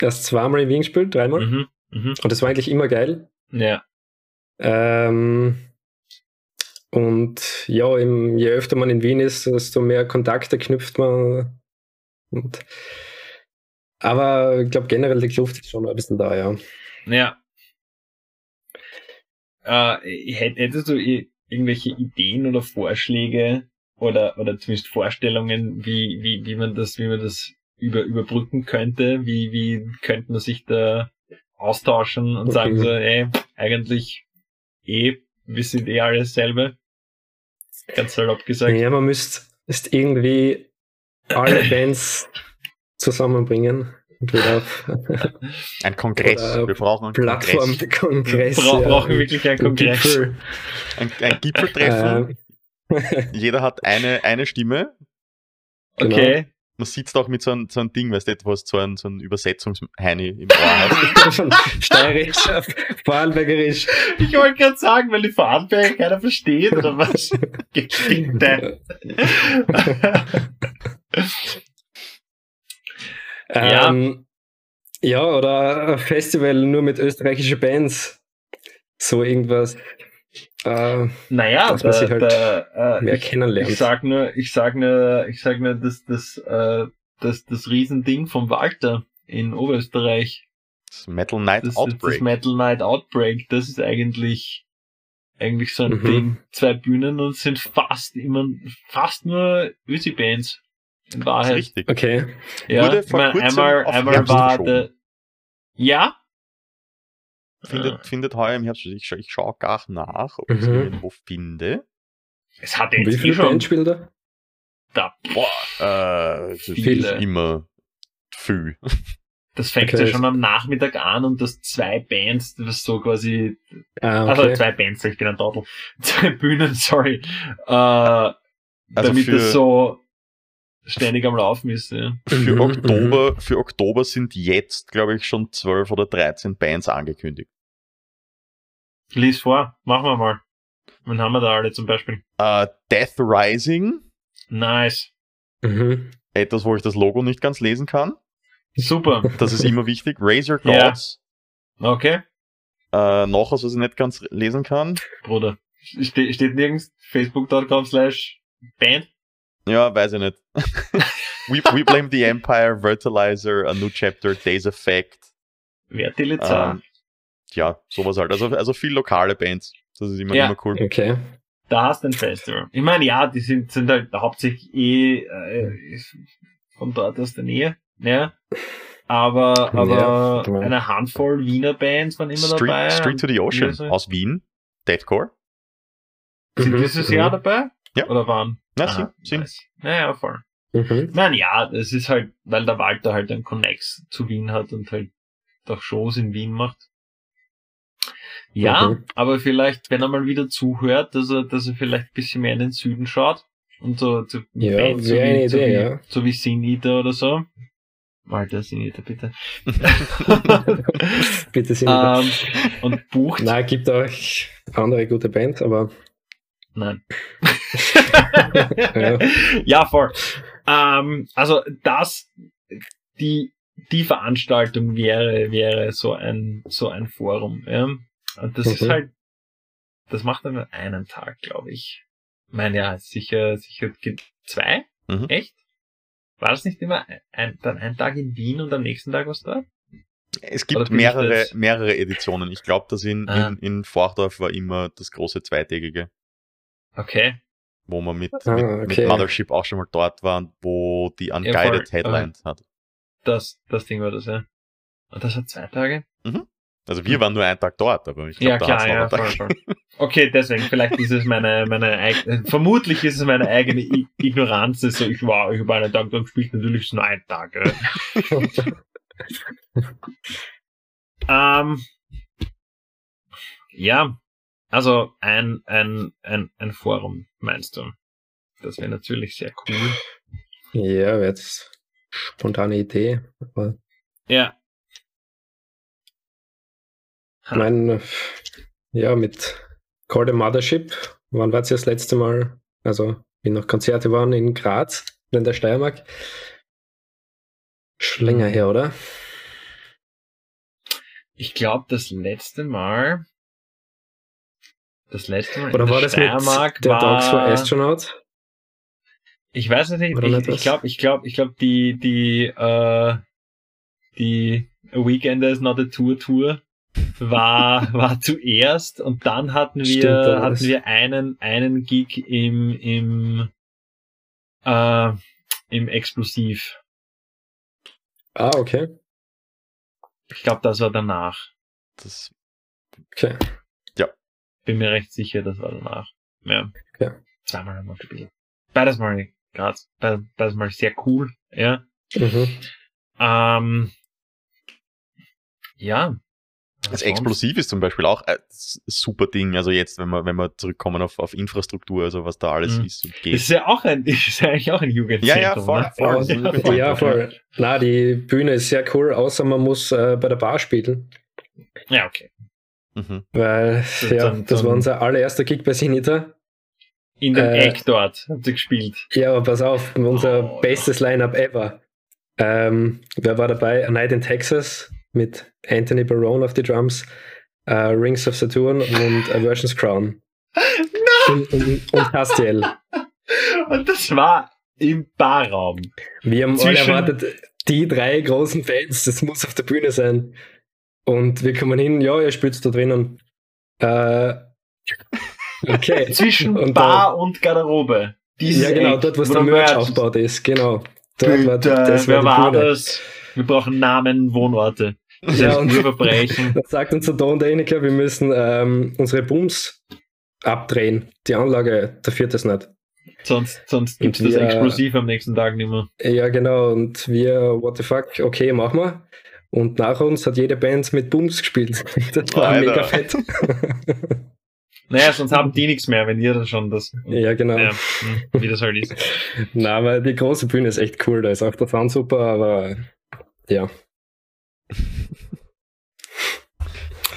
erst zweimal in Wien gespielt, dreimal. mhm, mhm. Und das war eigentlich immer geil. Ja. Ähm, und ja, im, je öfter man in Wien ist, desto mehr Kontakte knüpft man. Und, aber ich glaube generell die Kluft ist schon ein bisschen da, ja. Ja. Äh, hätt- hättest du irgendwelche Ideen oder Vorschläge oder, oder zumindest Vorstellungen, wie, wie, wie man das, wie man das über, überbrücken könnte? Wie, wie könnte man sich da austauschen und Okay. sagen so, ey, eigentlich eh, wir sind eh alle dasselbe? Ganz salopp gesagt. Ja, man müsste ist irgendwie alle [COUGHS] Bands zusammenbringen. [LAUGHS] Ein Kongress. Oder Wir brauchen einen Plattform Kongress. Kongress. Ja. brauchen wir wirklich einen Kongress. Gipfel. Ein, ein Gipfeltreffen. Ähm, [LAUGHS] Jeder hat eine, eine Stimme. Genau. Okay. Man sitzt auch mit so einem, so einem Ding, weißt du, etwas, so ein, so ein Übersetzungsheini im Ohr [LAUGHS] Steirisch Vorarlbergerisch. Ich wollte gerade sagen, weil die Vorarlberger keiner versteht, oder was? Geschichte. Ja. Ähm, ja, oder ein Festival nur mit österreichischen Bands. So irgendwas. Äh, naja, Dass man sich halt der, äh, mehr ich, kennenlernt. ich sag nur, ich sag nur, ich sag nur, dass das, äh, das, das Riesending vom Walter in Oberösterreich, Das Metal Night das, Outbreak. das Metal Night Outbreak, das ist eigentlich, eigentlich so ein Mhm. Ding. Zwei Bühnen und es sind fast immer, fast nur Ösi-Bands. In Das ist Wahrheit. richtig. okay. Ja, Wurde ich vor mein, kurzem einmal, auf einmal Herbst war verschoben. der, ja, Findet, findet heuer im Herbst. Ich, scha ich schaue gar nach, ob ich es Mhm. irgendwo finde. es hat Wie jetzt eh viele schon Bands spielen da? da, Boah, äh, das ist Viele. immer viel. Das fängt Okay. ja schon am Nachmittag an und das zwei Bands, das so quasi, Ah, also okay. zwei Bands, ich bin ein Trottel, [LAUGHS] zwei Bühnen, sorry, äh, Also damit für- das so ständig am Laufen ist. Ja. Für Mhm, Oktober, für Oktober sind jetzt, glaube ich, schon 12 oder 13 Bands angekündigt. Lies vor, machen wir mal. Wen haben wir da alle zum Beispiel? Äh, Death Rising, Nice. Mhm. etwas, wo ich das Logo nicht ganz lesen kann. Super. Das ist immer wichtig. Razor. Gods, [LAUGHS] Okay, äh, noch was, was ich nicht ganz lesen kann. Bruder. Ste steht nirgends facebook.com slash band? Ja, weiß ich nicht. We, we Blame the Empire, Fertilizer, A New Chapter, Days Effect. Wer Tilizar? Ähm, ja, sowas halt. Also, also viel lokale Bands. Das ist immer, Ja. immer cool. Okay. Da hast du ein Festival. Ich meine, ja, die sind, sind halt hauptsächlich eh äh, von dort aus der Nähe. Ja. Aber, aber Ja, eine Handvoll Wiener Bands waren immer dabei. Street, Street to the Ocean aus Wien. Deathcore. Sind Mhm, dieses mhm. Jahr dabei? Ja. Oder waren? Ja, Ah, sind, sind. nice. Naja, voll. Mhm. Meine, ja, es ist halt, weil der Walter halt einen Connex zu Wien hat und halt doch Shows in Wien macht. Ja, Mhm. aber vielleicht, wenn er mal wieder zuhört, dass er, dass er vielleicht ein bisschen mehr in den Süden schaut und so zu Ja, Bands so wie, eine so Idee, wie, ja. so wie Sin Eater oder so. Walter, Sin Eater, bitte. [LAUGHS] Bitte sind ähm, und bucht. Nein, gibt auch andere gute Bands, aber Nein. Ja. [LAUGHS] [LAUGHS] ja, voll. Ähm, also das, die, die Veranstaltung wäre, wäre so ein, so ein Forum. Ja? Und das ist Mhm. halt, das macht dann nur einen Tag, glaube ich. Ich meine, ja, sicher, sicher zwei? Mhm. Echt? War das nicht immer ein, dann ein Tag in Wien und am nächsten Tag was da? Es gibt mehrere, mehrere Editionen. Ich glaube, dass in, Ah. in, in Vordorf war immer das große zweitägige, Okay. wo man mit, Ah, mit, okay. mit Mothership auch schon mal dort waren, wo die. Unguided Headline hat. Das, das Ding war das, ja. Und das hat zwei Tage? Also wir waren nur einen Tag dort, aber ich Ja, glaube, da klar, ja, voll, einen Tag. voll. Okay, deswegen, vielleicht ist es meine, meine eigene, vermutlich ist es meine eigene I Ignoranz, das so, ich war, ich habe einen Tag da gespielt, natürlich nur ein Tag, ja. [LAUGHS] ähm, ja, also ein, ein, ein, ein Forum, meinst du? Das wäre natürlich sehr cool. ja, wäre jetzt spontane Idee. Aber Ja. ich meine, ja, mit Call the Mothership, wann war es das letzte Mal? Also, wie noch Konzerte waren in Graz, in der Steiermark. Schon länger her, oder? Ich glaube, das letzte Mal, das letzte Mal Oder in war der das Steiermark mit der war, Dogs for Astronauts? Ich weiß nicht. Oder Ich, ich glaube, ich glaube, ich glaube, die, die, äh, die A Weekender is not a Tour Tour war, [LAUGHS] war zuerst und dann hatten wir, Stimmt, hatten wir einen, einen Gig im, im, äh, im Explosiv. Ah, okay. Ich glaube, das war danach. Das, Okay. Bin mir recht sicher, das war danach. Ja. Ja. Zweimal am Montreal. Beides mal Graz. Beides, mal sehr cool, ja. Mhm. Ähm, Ja. Das Explosiv ist zum Beispiel auch ein super Ding. Also jetzt, wenn wir, wenn wir zurückkommen auf, auf Infrastruktur, also was da alles Mhm. ist und Das geht. ist ja auch ein, [LAUGHS] das ist ja eigentlich auch ein Jugendzentrum. Ja, ja, voll, ne? voll. Ja, das ja, voll. Na, die Bühne ist sehr cool, außer man muss äh, bei der Bar spielen. Ja, okay. Mhm. Weil, ja, das war unser allererster Gig bei Sinita. In dem Äh, Eck dort habt ihr gespielt. Ja, aber pass auf, unser Oh, bestes Line-Up ever. Ähm, wer war dabei? A Night in Texas mit Anthony Barone auf die Drums, äh, Rings of Saturn und A Virgin's Crown. [LAUGHS] Und, und, und Castiel. Und das war im Barraum. Wir haben Zwischen- alle erwartet, die drei großen Fans, das muss auf der Bühne sein. Und wir kommen hin, ja, ihr spielt da drinnen. Äh, okay. [LAUGHS] Zwischen Und Bar und Garderobe. Dieses Ja, genau, dort, was wo der Merch aufgebaut ist, genau. Dort war, das wer war das? Wir brauchen Namen, Wohnorte. Das Ja, und- Urverbrechen. [LAUGHS] Da sagt uns der Don Däniker, wir müssen ähm, unsere Booms abdrehen. Die Anlage dafür das nicht. Sonst, sonst gibt's Und das wir- Explosiv am nächsten Tag nicht mehr. Ja, genau. Und wir, what the fuck, okay, machen wir. Und nach uns hat jede Band mit Booms gespielt. [LAUGHS] Das war Alter. mega fett. [LAUGHS] Naja, sonst haben die nichts mehr, wenn ihr dann schon das. ja, genau. Ja, hm, wie das halt ist. [LAUGHS] Na, aber die große Bühne ist echt cool. Da ist auch der Sound super, aber ja.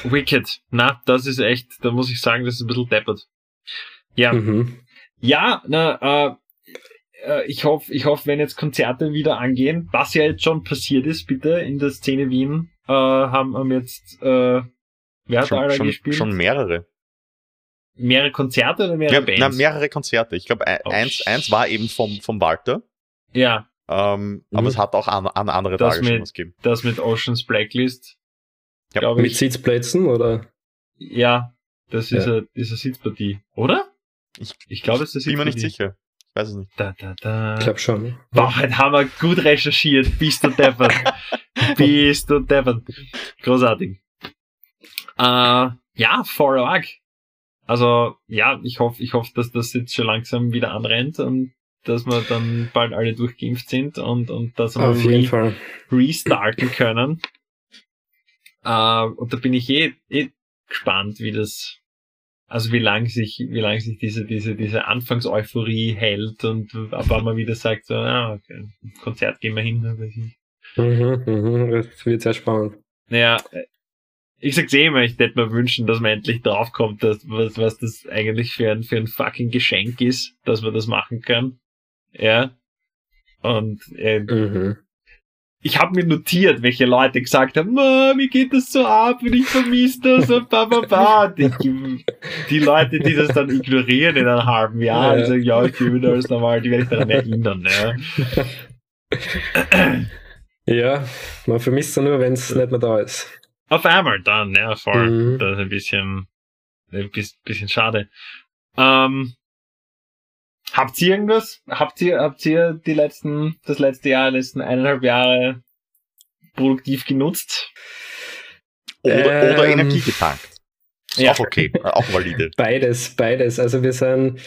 Wicked. Na, das ist echt, da muss ich sagen, das ist ein bisschen deppert. Ja. Mhm. Ja, na, äh, ich hoffe, ich hoffe, wenn jetzt Konzerte wieder angehen, was ja jetzt schon passiert ist, bitte, in der Szene Wien, äh, haben, haben jetzt, äh, wer hat da Schon, alle schon, gespielt? schon mehrere. mehrere Konzerte oder mehrere Ja, Bands? na, mehrere Konzerte. Ich glaube, Oh, eins, eins war eben vom, vom Walter. ja, Ähm, Mhm. Aber es hat auch an, an andere Das Tage schon mit- was gegeben. das mit Oceans Blacklist. Ja, glaube Mit ich. Sitzplätzen oder? Ja, das ist, Ja. eine, ist eine Sitzpartie, oder? Ich, Ich glaube, es ist eine bin mir nicht Sitzpartie. sicher. Ich weiß es nicht. Da, da, da. Ich glaube schon. Boah, heute haben wir gut recherchiert. Bist du deppert. [LAUGHS] Bist du deppert. Großartig. Äh, ja, voll arg. Also, ja, ich hoffe, ich hoffe, dass das jetzt schon langsam wieder anrennt und dass wir dann bald alle durchgeimpft sind und, und dass wir Auf jeden re Fall. restarten können. Äh, und da bin ich eh, eh gespannt, wie das, also wie lang sich, wie lang sich diese, diese, diese Anfangseuphorie hält und ab wann man wieder sagt, so, ah, okay, Konzert gehen wir hin. weiß ich. Mhm, mhm. Das wird sehr spannend. Naja, ich sag's eh immer, ich hätte mir wünschen, dass man endlich draufkommt, dass, was, was das eigentlich für ein, für ein fucking Geschenk ist, dass man das machen kann. Ja. Und äh, Mhm. Ich habe mir notiert, welche Leute gesagt haben, "Ma, mir geht das so ab und ich vermisse das und ba, ba, ba. Die, die Leute, die das dann ignorieren in einem halben Jahr Ja. und sagen, ja, ich wieder alles normal, die werde ich daran erinnern. Ja. Ja, man vermisst es nur, wenn es nicht mehr da ist. Auf einmal dann, ja, voll. Mhm. Das ist ein bisschen, ein bis- bisschen schade. Ähm, habt ihr irgendwas? Habt ihr, habt ihr die letzten, das letzte Jahr, die letzten eineinhalb Jahre produktiv genutzt? Oder, oder Ähm, Energie getankt. Ist ja. auch okay, [LAUGHS] auch valide. Beides, beides. Also wir sind ein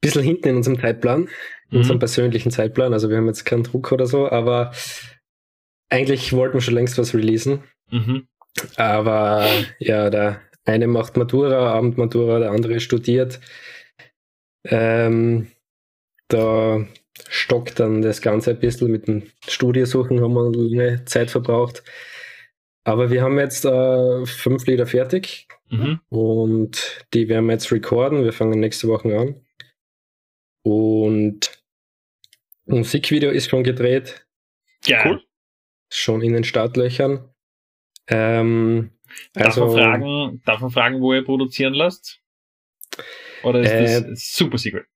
bisschen hinten in unserem Zeitplan, in unserem Mhm. persönlichen Zeitplan. Also wir haben jetzt keinen Druck oder so, aber eigentlich wollten wir schon längst was releasen. Mhm. Aber ja, der eine macht Matura, Abendmatura, der andere studiert. Ähm, da stockt dann das Ganze ein bisschen mit dem Studiesuchen, haben wir lange Zeit verbraucht. Aber wir haben jetzt äh, fünf Lieder fertig Mhm. und die werden wir jetzt recorden. Wir fangen nächste Woche an. Und Musikvideo ist schon gedreht, Geil. Cool. schon in den Startlöchern. Ähm, Darf, also, man fragen, darf man fragen, wo ihr produzieren lasst? Oder ist Äh, das super secret?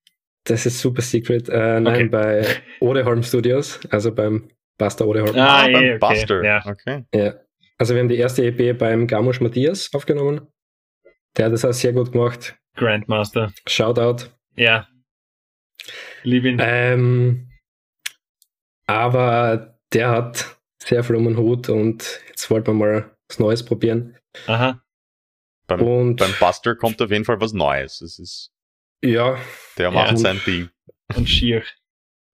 das ist super secret. Äh, nein, Okay. bei [LAUGHS] Odeholm Studios, also beim Buster Odeholm. Ah, beim eh, okay. Buster. Ja. Okay. Ja. Also wir haben die erste EP beim Gamusch Matthias aufgenommen. Der hat das auch sehr gut gemacht. Grandmaster. Shoutout. Ja. Lieb ihn. Ähm, aber der hat sehr viel um den Hut und jetzt wollten wir mal was Neues probieren. Aha. Beim, Und beim Buster kommt auf jeden Fall was Neues. Es ist, ja, der macht Ja. sein Ding. Und schier.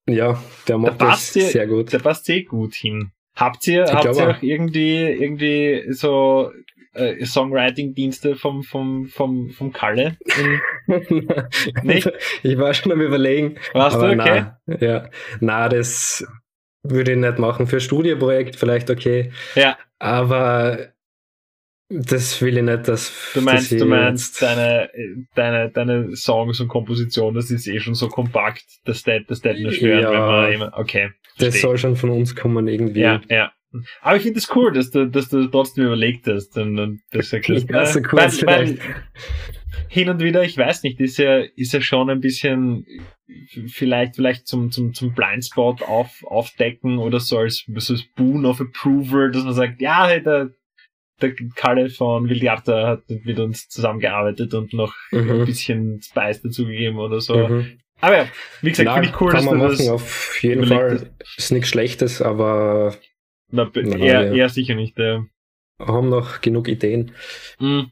ja, der macht passt das sehr gut. Der passt eh gut hin. Habt ihr, Ich habt ihr auch. irgendwie, irgendwie so äh, Songwriting-Dienste vom, vom, vom, vom Kalle? In, [LAUGHS] Nicht? ich war schon am überlegen. warst du okay? Na, ja, na, das würde ich nicht machen. Für Studioprojekt vielleicht okay, Ja, aber das will ich nicht, dass du meinst, dass du meinst deine, deine, deine Songs und Komposition, das ist eh schon so kompakt, dass das, das das nur stören, Ja. wenn man immer, okay. das versteh. soll schon von uns kommen irgendwie. Ja, ja. Aber ich finde es cool, dass du, dass du trotzdem überlegt hast und, und das [LAUGHS] erklärst. Ja, so kurz weil, vielleicht. hin und wieder, ich weiß nicht, ist ja, ist ja schon ein bisschen vielleicht, vielleicht zum, zum, zum Blindspot auf, aufdecken oder so als, so als Boon of Approval, dass man sagt, ja, hey, der, der Kalle von Villiarta hat mit uns zusammengearbeitet und noch ein Mhm. bisschen Spice dazugegeben oder so. Mhm. Aber ja, wie gesagt, finde ich cool, kann dass man machen, das, auf jeden Fall. Ist nichts Schlechtes, aber na, Na, eher, ja. eher sicher nicht, ja. haben noch genug Ideen. Mhm.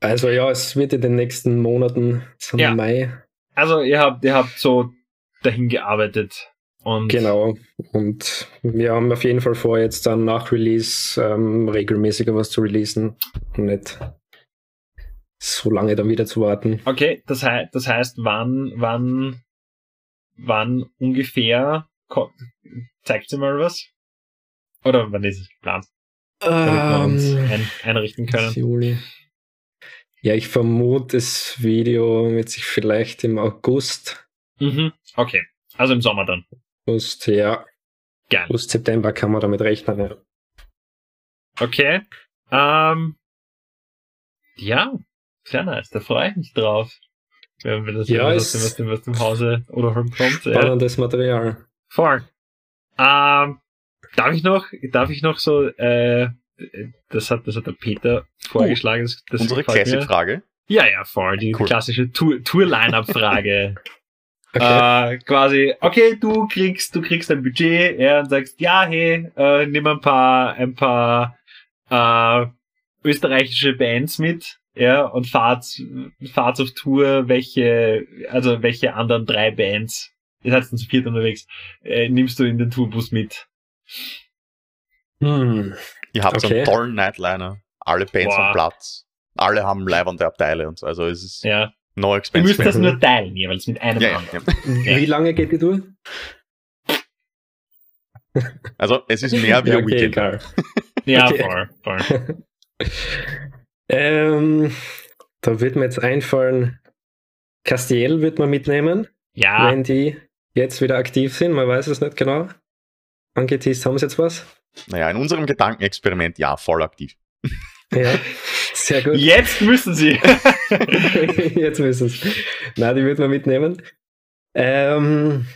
Also ja, es wird in den nächsten Monaten, so Ja. Mai, Also ihr habt, ihr habt so dahin gearbeitet und genau. Und wir haben auf jeden Fall vor, jetzt dann nach Release ähm, regelmäßiger was zu releasen und nicht so lange dann wieder zu warten. okay, das heißt, das heißt, wann, wann, wann ungefähr zeigt sie mal was? Oder wann ist es geplant, uns Ähm, ein, einrichten können? Juli. Ja, ich vermute, das Video wird sich vielleicht im August, Mhm. Okay, also im Sommer dann. August, ja, Geil. August, September kann man damit rechnen. Ja. Okay. Ähm, ja, sehr nice. Da freue ich mich drauf. Wenn wir das Ja, was, dem- dem Hause oder kommt. Ja. Spannendes Material. Voll. Ähm, darf ich noch, darf ich noch so, äh, das hat, das hat der Peter vorgeschlagen. Das, das Unsere. Classic-Frage. Ja, ja, voll. Die Cool. klassische Tour- Tour-Line-Up-Frage. [LAUGHS] Okay. äh, quasi, okay, du kriegst, du kriegst ein Budget, ja, und sagst, ja, hey, äh, nimm ein paar, ein paar, äh, österreichische Bands mit, ja, und fahrt, fahrt auf Tour, welche, also welche anderen drei Bands, ihr seid dann zu viert unterwegs, äh, nimmst du in den Tourbus mit. Hm. Ihr habt Okay. einen tollen Nightliner. Alle Bands Boah. am Platz. Alle haben leibernde Abteile und so. Also es ist Ja. No Ihr expense. müsst das nur teilen, jeweils mit einem ja, anderen. ja. Wie lange geht die Tour? Also es ist mehr wie ein okay, Weekend. egal. Ja, Okay. voll, voll. [LAUGHS] Ähm, da wird mir jetzt einfallen, Castiel wird man mitnehmen, Ja, wenn die jetzt wieder aktiv sind. Man weiß es nicht genau. Angeteased haben sie jetzt was. Naja, in unserem Gedankenexperiment ja, voll aktiv. Ja, [LAUGHS] sehr gut. jetzt müssen sie. [LAUGHS] Jetzt müssen es. Na, die wird man mitnehmen. Ähm,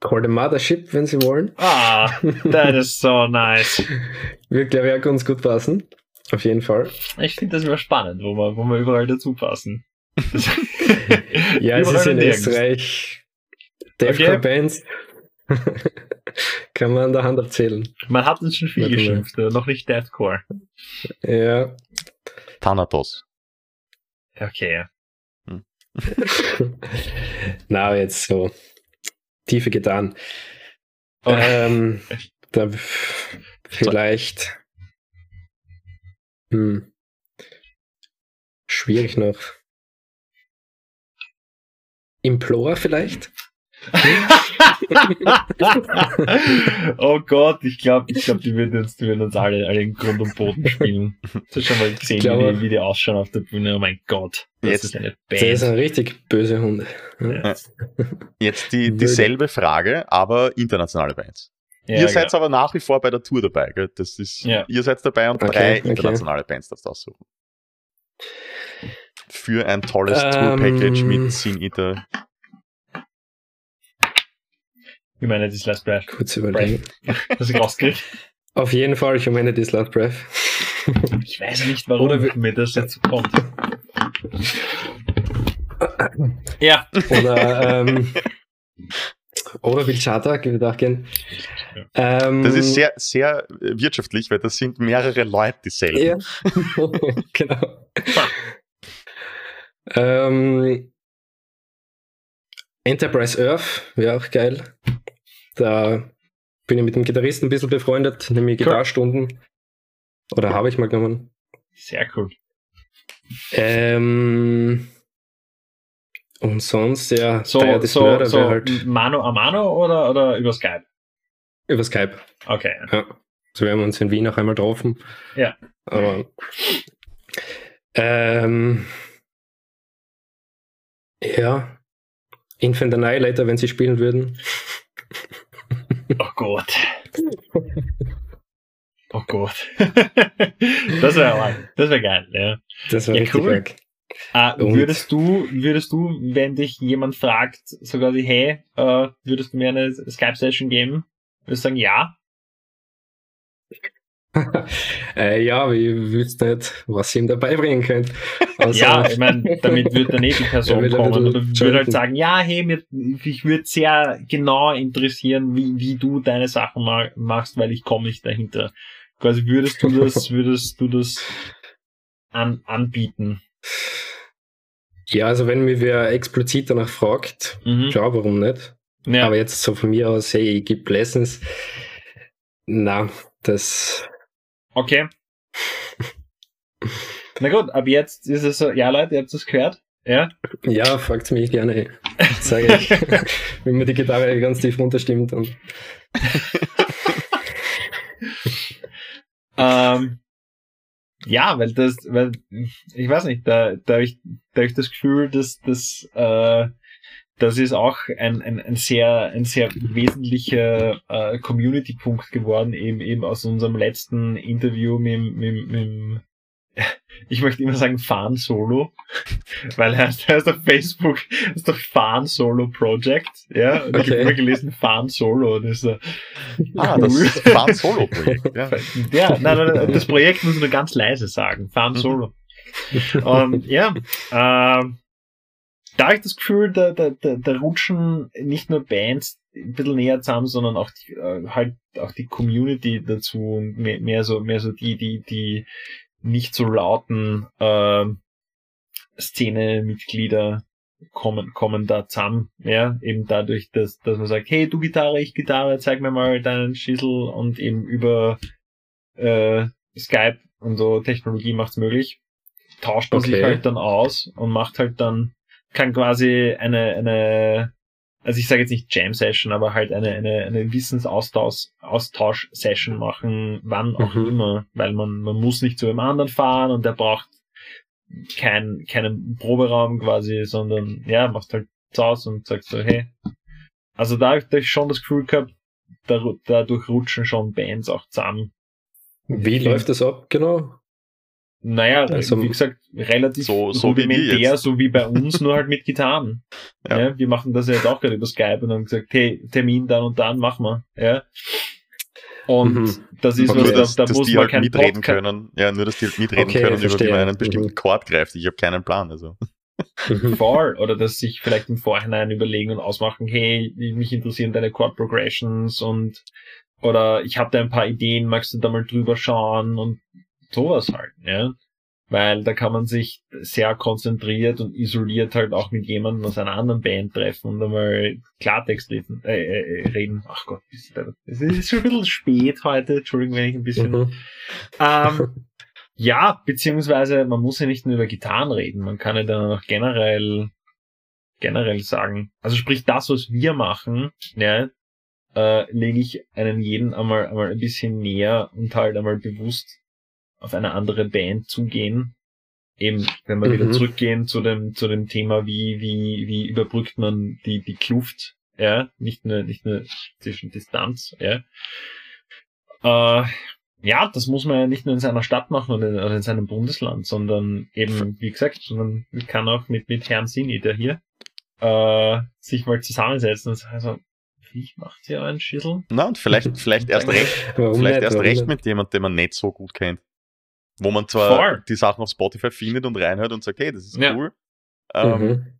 Call the Mothership, wenn sie wollen. ah, that is so nice. Wird, glaube ich, auch ganz gut passen. Auf jeden Fall. Ich finde das immer spannend, wo wir, wo wir überall dazu passen. [LAUGHS] Ja, es ist in und nirgends. Österreich. Deathcore-Bands. [LAUGHS] Kann man an der Hand erzählen. Man hat uns schon viel Warte geschimpft, aber noch nicht Deathcore. Ja. Thanatos. Okay. [LAUGHS] Na, jetzt so Tiefe getan. Oh. Ähm, [LAUGHS] da vielleicht. Hm. Schwierig noch. Implore vielleicht? Oh Gott, ich glaube, ich glaub, die würden uns, die würden uns alle, alle in Grund und Boden spielen. Hast du schon mal gesehen, glaube- wie, die, wie die ausschauen auf der Bühne? Oh mein Gott. Das Jetzt- ist eine Das Band. ein richtig böse Hund. Ja. Jetzt die, dieselbe Frage, aber internationale Bands. Ja, ihr seid genau. aber nach wie vor bei der Tour dabei, gell? Das ist, Ja. ihr seid dabei und Okay, drei okay. internationale Bands darfst du aussuchen. Für ein tolles Ähm, Tour-Package mit Sin Eater. Ich meine, das Last Breath. Kurz überlegen. Hast [LAUGHS] du rausgekriegt? Auf jeden Fall, ich meine das Last Breath. Ich weiß nicht, warum Oder wir- mir das jetzt kommt. Ja. Oder, ähm, oder Vilchata, würde auch gern. Ähm, Das ist sehr, sehr wirtschaftlich, weil das sind mehrere Leute dieselben. Ja, [LAUGHS] genau. ähm, Enterprise Earth wäre auch geil. Da bin ich mit dem Gitarristen ein bisschen befreundet, nämlich Cool. Gitarrstunden. Oder habe ich mal genommen. Sehr cool. Ähm, und sonst, ja, So, is so, Murder so halt Mano a Mano oder, oder über Skype? über Skype. Okay. Ja. So wir haben uns in Wien auch einmal getroffen. Ja. Aber ähm, ja. Infant Annihilator, wenn sie spielen würden. Oh Gott. Oh Gott. [LAUGHS] das wäre das wäre geil, ja. Das war Ja, cool. Äh, Und- würdest du, würdest du, wenn dich jemand fragt, so quasi, hey, äh, würdest du mir eine Skype-Session geben? Würdest du sagen, ja? [LAUGHS] äh, ja, ich wüsste nicht, was ihr ihm dabei bringen könnt. Also, ja, ich meine, damit wird dann eh die Person [LAUGHS] Ja, kommen oder würde halt sagen, ja, hey, mir, ich würde sehr genau interessieren, wie, wie du deine Sachen ma machst, weil ich komme nicht dahinter. Quasi würdest du das, [LAUGHS] würdest du das an, anbieten? ja, also wenn mir wer explizit danach fragt, Mhm. schau, warum nicht. Ja. Aber jetzt so von mir aus, hey, ich gebe Lessons. Na, das Okay. Na gut, ab jetzt ist es so, ja Leute, ihr habt es gehört. Ja. Ja, fragt mich gerne, sage ich, [LAUGHS] wenn mir die Gitarre ganz tief runterstimmt. Und [LAUGHS] Ähm, ja, weil das, weil, ich weiß nicht, da, da habe ich, da hab ich das Gefühl, dass das, äh, das ist auch ein, ein, ein sehr, ein sehr wesentlicher äh, Community-Punkt geworden, eben, eben aus unserem letzten Interview mit, mit, mit [LAUGHS] ich möchte immer sagen Fan Solo, [LAUGHS] weil er heißt, er heißt auf Facebook, das ist doch Fan Solo Project, ja, und ich Okay. habe immer gelesen Fan Solo, das ist so, Ah, [LAUGHS] das Cool. Fan Solo Projekt. Ja. ja, nein, nein, das Projekt muss nur ganz leise sagen. Fahren Mhm. solo. Und ja, ähm, da habe ich das Gefühl, da, da, da, da rutschen nicht nur Bands ein bisschen näher zusammen, sondern auch die, äh, halt auch die Community dazu und mehr, mehr so, mehr so die, die, die nicht so lauten ähm, Szene-Mitglieder kommen, kommen da zusammen, ja, eben dadurch, dass, dass man sagt, hey, du Gitarre, ich Gitarre, zeig mir mal deinen Schissel und eben über äh, Skype und so Technologie macht's möglich, tauscht man sich Okay. halt dann aus und macht halt dann, kann quasi eine, eine, also ich sage jetzt nicht Jam Session, aber halt eine, eine, eine Wissensaustausch Austausch Session machen, wann auch Mhm. immer, weil man, man muss nicht zu einem anderen fahren und der braucht kein, keinen Proberaum quasi, sondern ja, machst halt Hause und sagst so, hey. Also da habe ich schon das Gefühl gehabt, da, dadurch rutschen schon Bands auch zusammen. wie läuft das ab, genau? Naja, Also- wie gesagt, relativ So- so wie rudimentär, jetzt. so wie bei uns, nur halt mit Gitarren. Ja. Ja. wir machen das ja jetzt auch gerade über Skype und haben gesagt, hey, Termin dann und dann machen wir. Ja. Und Mhm. das ist Nur, was, dass, da, da dass muss die man halt kein mitreden Podcast- können. Ja, nur, dass die halt mitreden Okay, können, über wie verstehe. man einen bestimmten Mhm. Chord greift. Ich habe keinen Plan. Also. Mhm. [LAUGHS] Voll. Oder dass sich vielleicht im Vorhinein überlegen und ausmachen, hey, mich interessieren deine Chord Progressions und oder ich habe da ein paar Ideen, magst du da mal drüber schauen und sowas halt, ja. Weil da kann man sich sehr konzentriert und isoliert halt auch mit jemandem aus einer anderen Band treffen und einmal Klartext reden. Äh, äh, reden. Ach Gott, es ist schon ein bisschen spät heute, Entschuldigung, wenn ich ein bisschen Mhm. ähm, [LAUGHS] ja, beziehungsweise man muss ja nicht nur über Gitarren reden, man kann ja dann auch generell generell sagen, also sprich das, was wir machen, ja, äh, lege ich einen jeden einmal, einmal ein bisschen näher und halt einmal bewusst auf eine andere Band zugehen. Eben, wenn wir wieder Mhm. zurückgehen zu dem, zu dem Thema, wie, wie, wie überbrückt man die, die Kluft, ja, nicht nur, nicht nur zwischen Distanz, ja. Äh, ja, das muss man ja nicht nur in seiner Stadt machen oder in, oder in seinem Bundesland, sondern eben, wie gesagt, sondern man kann auch mit, mit Herrn Sini, der hier, äh, sich mal zusammensetzen und sagen, so, wie macht ihr euren Schüssel? Na, und vielleicht, [LAUGHS] vielleicht erst recht, vielleicht nicht? erst recht mit jemandem, den man nicht so gut kennt. Wo man zwar Voll. die Sachen auf Spotify findet und reinhört und sagt, hey, das ist Ja. cool. Ähm, Mhm.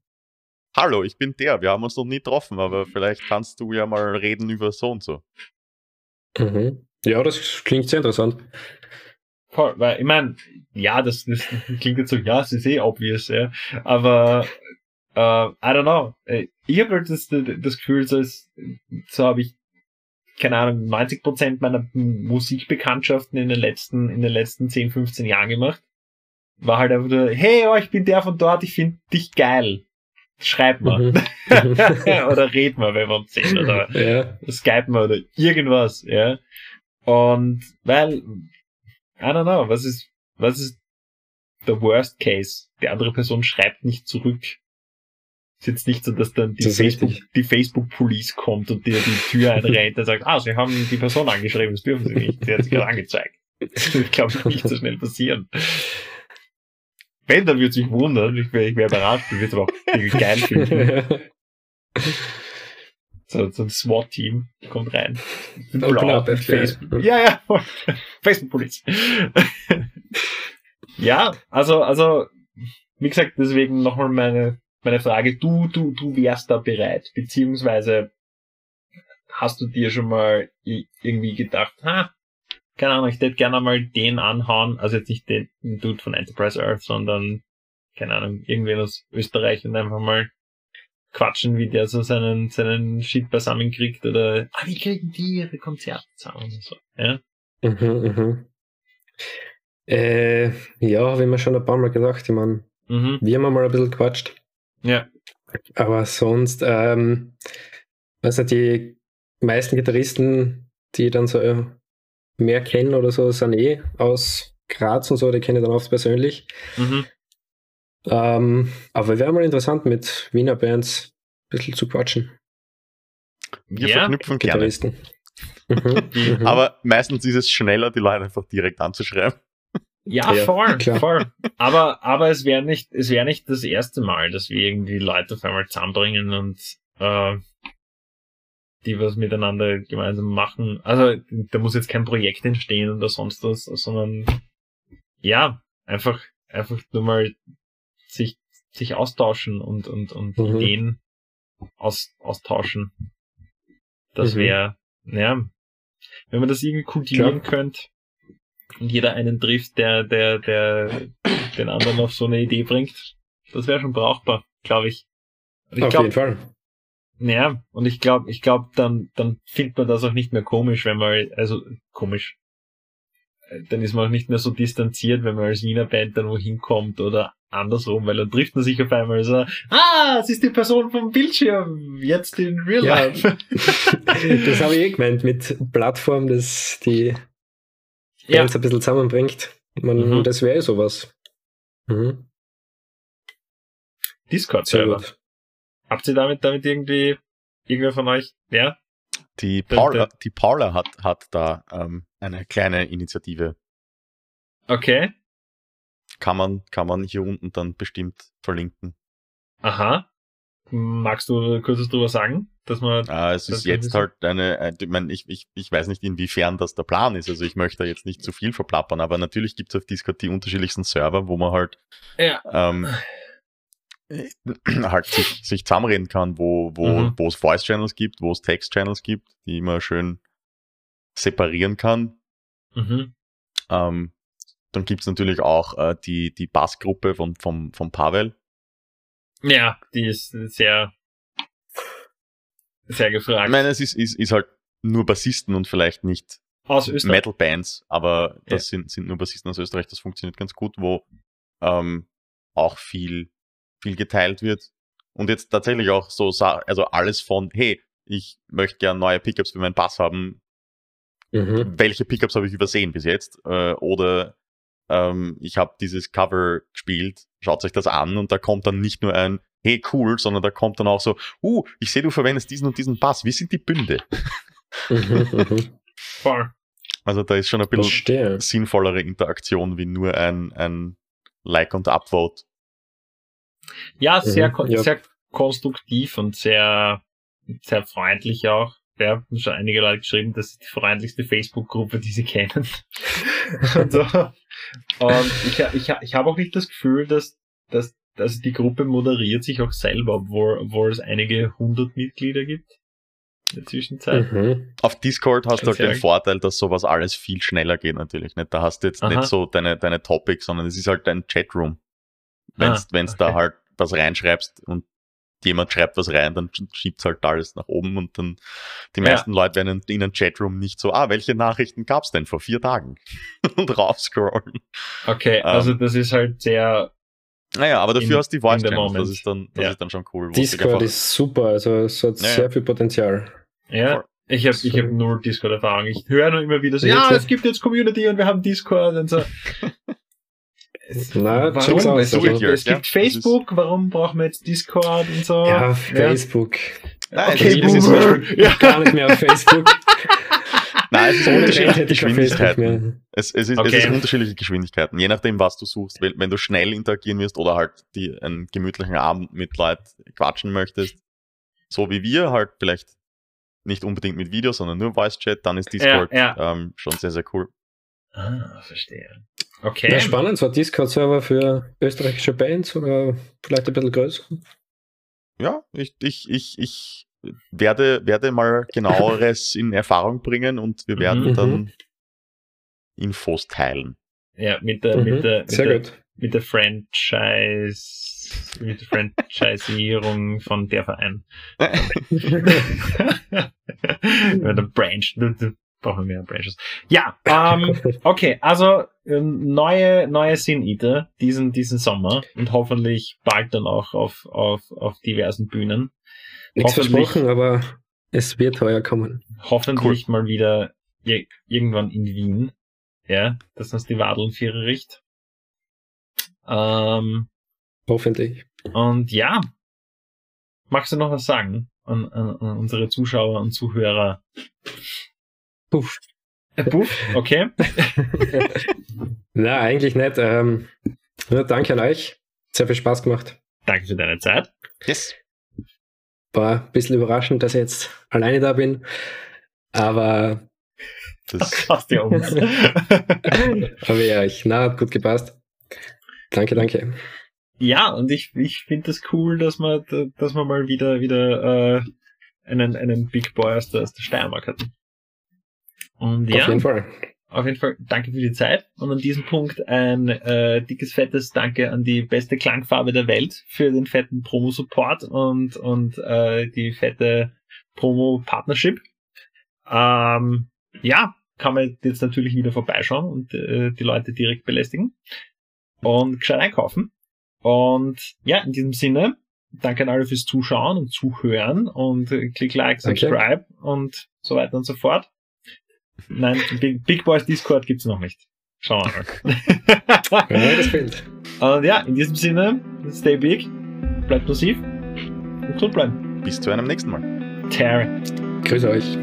Hallo, ich bin der. Wir haben uns noch nie getroffen, aber vielleicht kannst du ja mal reden über so und so. Mhm. Ja, das klingt sehr interessant. Voll, weil, ich meine, ja, das, das klingt jetzt so, ja, es ist eh obvious, ja, aber, äh, I don't know, Äh, ich habe halt das, das Gefühl, so, ist, so habe ich keine Ahnung, 90 Prozent meiner Musikbekanntschaften in den letzten, in den letzten 10, 15 Jahren gemacht. War halt einfach nur, hey, oh, ich bin der von dort, ich finde dich geil. Schreib mal. Mhm. [LAUGHS] oder red mal, wenn wir uns sehen. Oder [LAUGHS] ja. Skype mal oder irgendwas, ja. Und weil, I don't know, was ist, was ist the worst case? Die andere Person schreibt nicht zurück. Ist jetzt nicht so, dass dann die Das Facebook, richtig. die Facebook Police kommt und dir die Tür einrennt und sagt, ah, sie haben die Person angeschrieben, das dürfen sie nicht. Sie hat sich gerade angezeigt. Das wird, glaube ich, nicht so schnell passieren. Wenn, dann würde sich wundern, ich wäre ich wär überrascht, ich würde es aber auch irgendwie geil finden. [LAUGHS] So, so ein SWAT-Team kommt rein. Open up. Facebook. Ja, ja. [LAUGHS] Facebook Police. ja, also, also, wie gesagt, deswegen nochmal meine, meine Frage. Du, du, du wärst da bereit, beziehungsweise hast du dir schon mal irgendwie gedacht, ha, keine Ahnung, ich hätte gerne mal den anhauen, also jetzt nicht den Dude von Enterprise Earth, sondern, keine Ahnung, irgendwen aus Österreich und einfach mal quatschen, wie der so seinen, seinen Shit beisammen kriegt oder, ah, wie kriegen die ihre Konzerte zusammen und so, ja? Mhm, mhm. Äh, ja, habe ich mir schon ein paar Mal gedacht. Ich meine, Mhm, wir haben mal ein bisschen gequatscht. Ja. Aber sonst, ähm, also die meisten Gitarristen, die dann so äh, mehr kennen oder so, sind eh aus Graz und so, die kenne ich dann oft persönlich. Mhm. Ähm, aber wäre mal interessant, mit Wiener Bands ein bisschen zu quatschen. Wir Ja, verknüpfen gerne. Gitarristen. Mhm, [LAUGHS] mhm. Aber meistens ist es schneller, die Leute einfach direkt anzuschreiben. Ja, Ja, voll, klar. voll. [LAUGHS] Aber, aber es wäre nicht, es wäre nicht das erste Mal, dass wir irgendwie Leute auf einmal zusammenbringen und äh, die was miteinander gemeinsam machen. Also da muss jetzt kein Projekt entstehen oder sonst was, sondern ja, einfach, einfach nur mal sich, sich austauschen und, und, und Mhm. Ideen aus, austauschen. Das Mhm. wäre, ja, wenn man das irgendwie kultivieren Klar. könnte und jeder einen trifft, der, der, der den anderen auf so eine Idee bringt, das wäre schon brauchbar, glaube ich. Ich Auf glaube, jeden Fall. ja, und ich glaube, ich glaube, dann, dann findet man das auch nicht mehr komisch, wenn man, also komisch. Äh, Dann ist man auch nicht mehr so distanziert, wenn man als Wiener Band dann wohin kommt oder andersrum, weil dann trifft man sich auf einmal so, ah, es ist die Person vom Bildschirm, jetzt in Real Ja. Life. [LAUGHS] das habe ich eh gemeint mit Plattform, das die Ja, Bands ein bisschen zusammenbringt. Man, Mhm. Das wäre eh sowas. Mhm. Discord-Server. Habt ihr damit, damit irgendwie, irgendwer von euch, ja? Die Paula, die Paula hat, hat da ähm, eine kleine Initiative. Okay. Kann man, kann man hier unten dann bestimmt verlinken. Aha. Magst du kurz was drüber sagen? Dass man, Äh, es ist jetzt halt eine, äh, ich, mein, ich, ich, ich weiß nicht, inwiefern das der Plan ist. Also ich möchte da jetzt nicht zu viel verplappern, aber natürlich gibt es auf Discord die unterschiedlichsten Server, wo man halt ja, ähm, äh, halt sich, sich zusammenreden kann, wo, wo, Mhm. wo es Voice-Channels gibt, wo es Text-Channels gibt, die man schön separieren kann. mhm. Ähm, dann gibt's natürlich auch äh, die, die Bassgruppe von, vom, vom Pavel. Ja, die ist sehr, sehr Ich gefragt. meine, es ist, ist, ist halt nur Bassisten und vielleicht nicht. Metal-Bands, aber das sind, sind nur Bassisten aus Österreich, das funktioniert ganz gut, wo ähm, auch viel, viel geteilt wird. Und jetzt tatsächlich auch so, also alles von, hey, ich möchte gern neue Pickups für meinen Bass haben. Mhm. Welche Pickups habe ich übersehen bis jetzt? Äh, oder ähm, ich habe dieses Cover gespielt, schaut euch das an und da kommt dann nicht nur ein, hey, cool, sondern da kommt dann auch so, uh, ich sehe, du verwendest diesen und diesen Bass. Wie sind die Bünde? Mhm. [LAUGHS] Mhm. Voll. Also da ist schon ein bisschen Verstehe. sinnvollere Interaktion wie nur ein, ein Like und Upvote. Ja, sehr, Mhm, ja. sehr konstruktiv und sehr, sehr freundlich auch. Ja, haben schon einige Leute geschrieben, das ist die freundlichste Facebook-Gruppe, die sie kennen. [LAUGHS] [LAUGHS] und ich, ich, ich habe auch nicht das Gefühl, dass, dass, dass die Gruppe moderiert sich auch selber, obwohl, obwohl es einige hundert Mitglieder gibt in der Zwischenzeit. Mhm. Auf Discord hast du halt den. Vorteil, dass sowas alles viel schneller geht natürlich. Nicht? Da hast du jetzt Aha. nicht so deine, deine Topics, sondern es ist halt dein Chatroom. Wenn Ah, du okay. da halt was reinschreibst und jemand schreibt was rein, dann schiebt halt alles nach oben und dann die meisten ja. Leute werden in, in einem Chatroom nicht so, ah, welche Nachrichten gab es denn vor vier Tagen? [LAUGHS] und raufscrollen. Okay, also ähm, das ist halt sehr naja, aber dafür in, hast du die Voice Channels, das ist dann, das ja. ist dann schon cool. Discord ist super, also es hat ja, sehr viel Potenzial. Ja, ich habe ich hab nur Discord-Erfahrung. Ich höre nur immer wieder so, ja, es gibt jetzt Community und wir haben Discord und so. [LAUGHS] Na, warum? Aus, es, gibt, es gibt Facebook, warum brauchen wir jetzt Discord und so? Ja, Facebook. Ja. Okay, okay Boomer. Ja. gar nicht mehr auf [LAUGHS] Facebook. Nein, es ist unterschiedliche Geschwindigkeiten. Es, es, ist, okay. es ist unterschiedliche Geschwindigkeiten, je nachdem, was du suchst. Wenn du schnell interagieren wirst oder halt die, einen gemütlichen Abend mit Leuten quatschen möchtest, so wie wir, halt vielleicht nicht unbedingt mit Video, sondern nur Voice Chat, dann ist Discord ja, ja. Ähm, schon sehr, sehr cool. Ah, verstehe. Okay. Ja, spannend, so ein Discord-Server für österreichische Bands oder vielleicht ein bisschen größer. Ja, ich, ich, ich, ich werde, werde mal genaueres [LAUGHS] in Erfahrung bringen und wir werden mhm. dann mhm. Infos teilen. Ja, mit der, mhm. mit der, mit Sehr der, gut. mit der Franchise, mit der Franchisierung von der Verein. [LAUGHS] der Branch, brauchen wir mehr Branches. Ja, ähm, okay, also ähm, neue, neue Sin Eater diesen, diesen Sommer und hoffentlich bald dann auch auf, auf, auf diversen Bühnen. Nichts versprochen, aber es wird heuer kommen. Hoffentlich cool. mal wieder irgendwann in Wien. Ja, dass uns die Wadeln Vierer riecht. Ähm, hoffentlich. Und ja, magst du noch was sagen an, an, an unsere Zuschauer und Zuhörer? Puff. Äh, Puff, okay. [LAUGHS] Na, eigentlich nicht. Ähm, nur danke an euch. Sehr viel Spaß gemacht. Danke für deine Zeit. Yes. War ein bisschen überraschend, dass ich jetzt alleine da bin. Aber das passt ja [LAUGHS] uns. Aber ja, ich, na, hat gut gepasst. Danke, danke. Ja, und ich, ich finde es das cool, dass man, dass man mal wieder, wieder äh, einen, einen Big Boy aus der, aus der Steiermark hatten. Und ja, auf jeden Fall. Auf jeden Fall danke für die Zeit und an diesem Punkt ein äh, dickes, fettes Danke an die beste Klangfarbe der Welt für den fetten Promo-Support und, und äh, die fette Promo-Partnership. Ähm, ja, kann man jetzt natürlich wieder vorbeischauen und äh, die Leute direkt belästigen und gescheit einkaufen. Und ja, in diesem Sinne, danke an alle fürs Zuschauen und Zuhören und äh, klick like, subscribe okay. und so weiter und so fort. Nein, Big, Big Boys Discord gibt's noch nicht. Schauen wir mal. [LAUGHS] ja, das fehlt. Und ja, in diesem Sinne, stay big, bleibt massiv und gesund bleiben. Bis zu einem nächsten Mal. Terry. Grüß euch.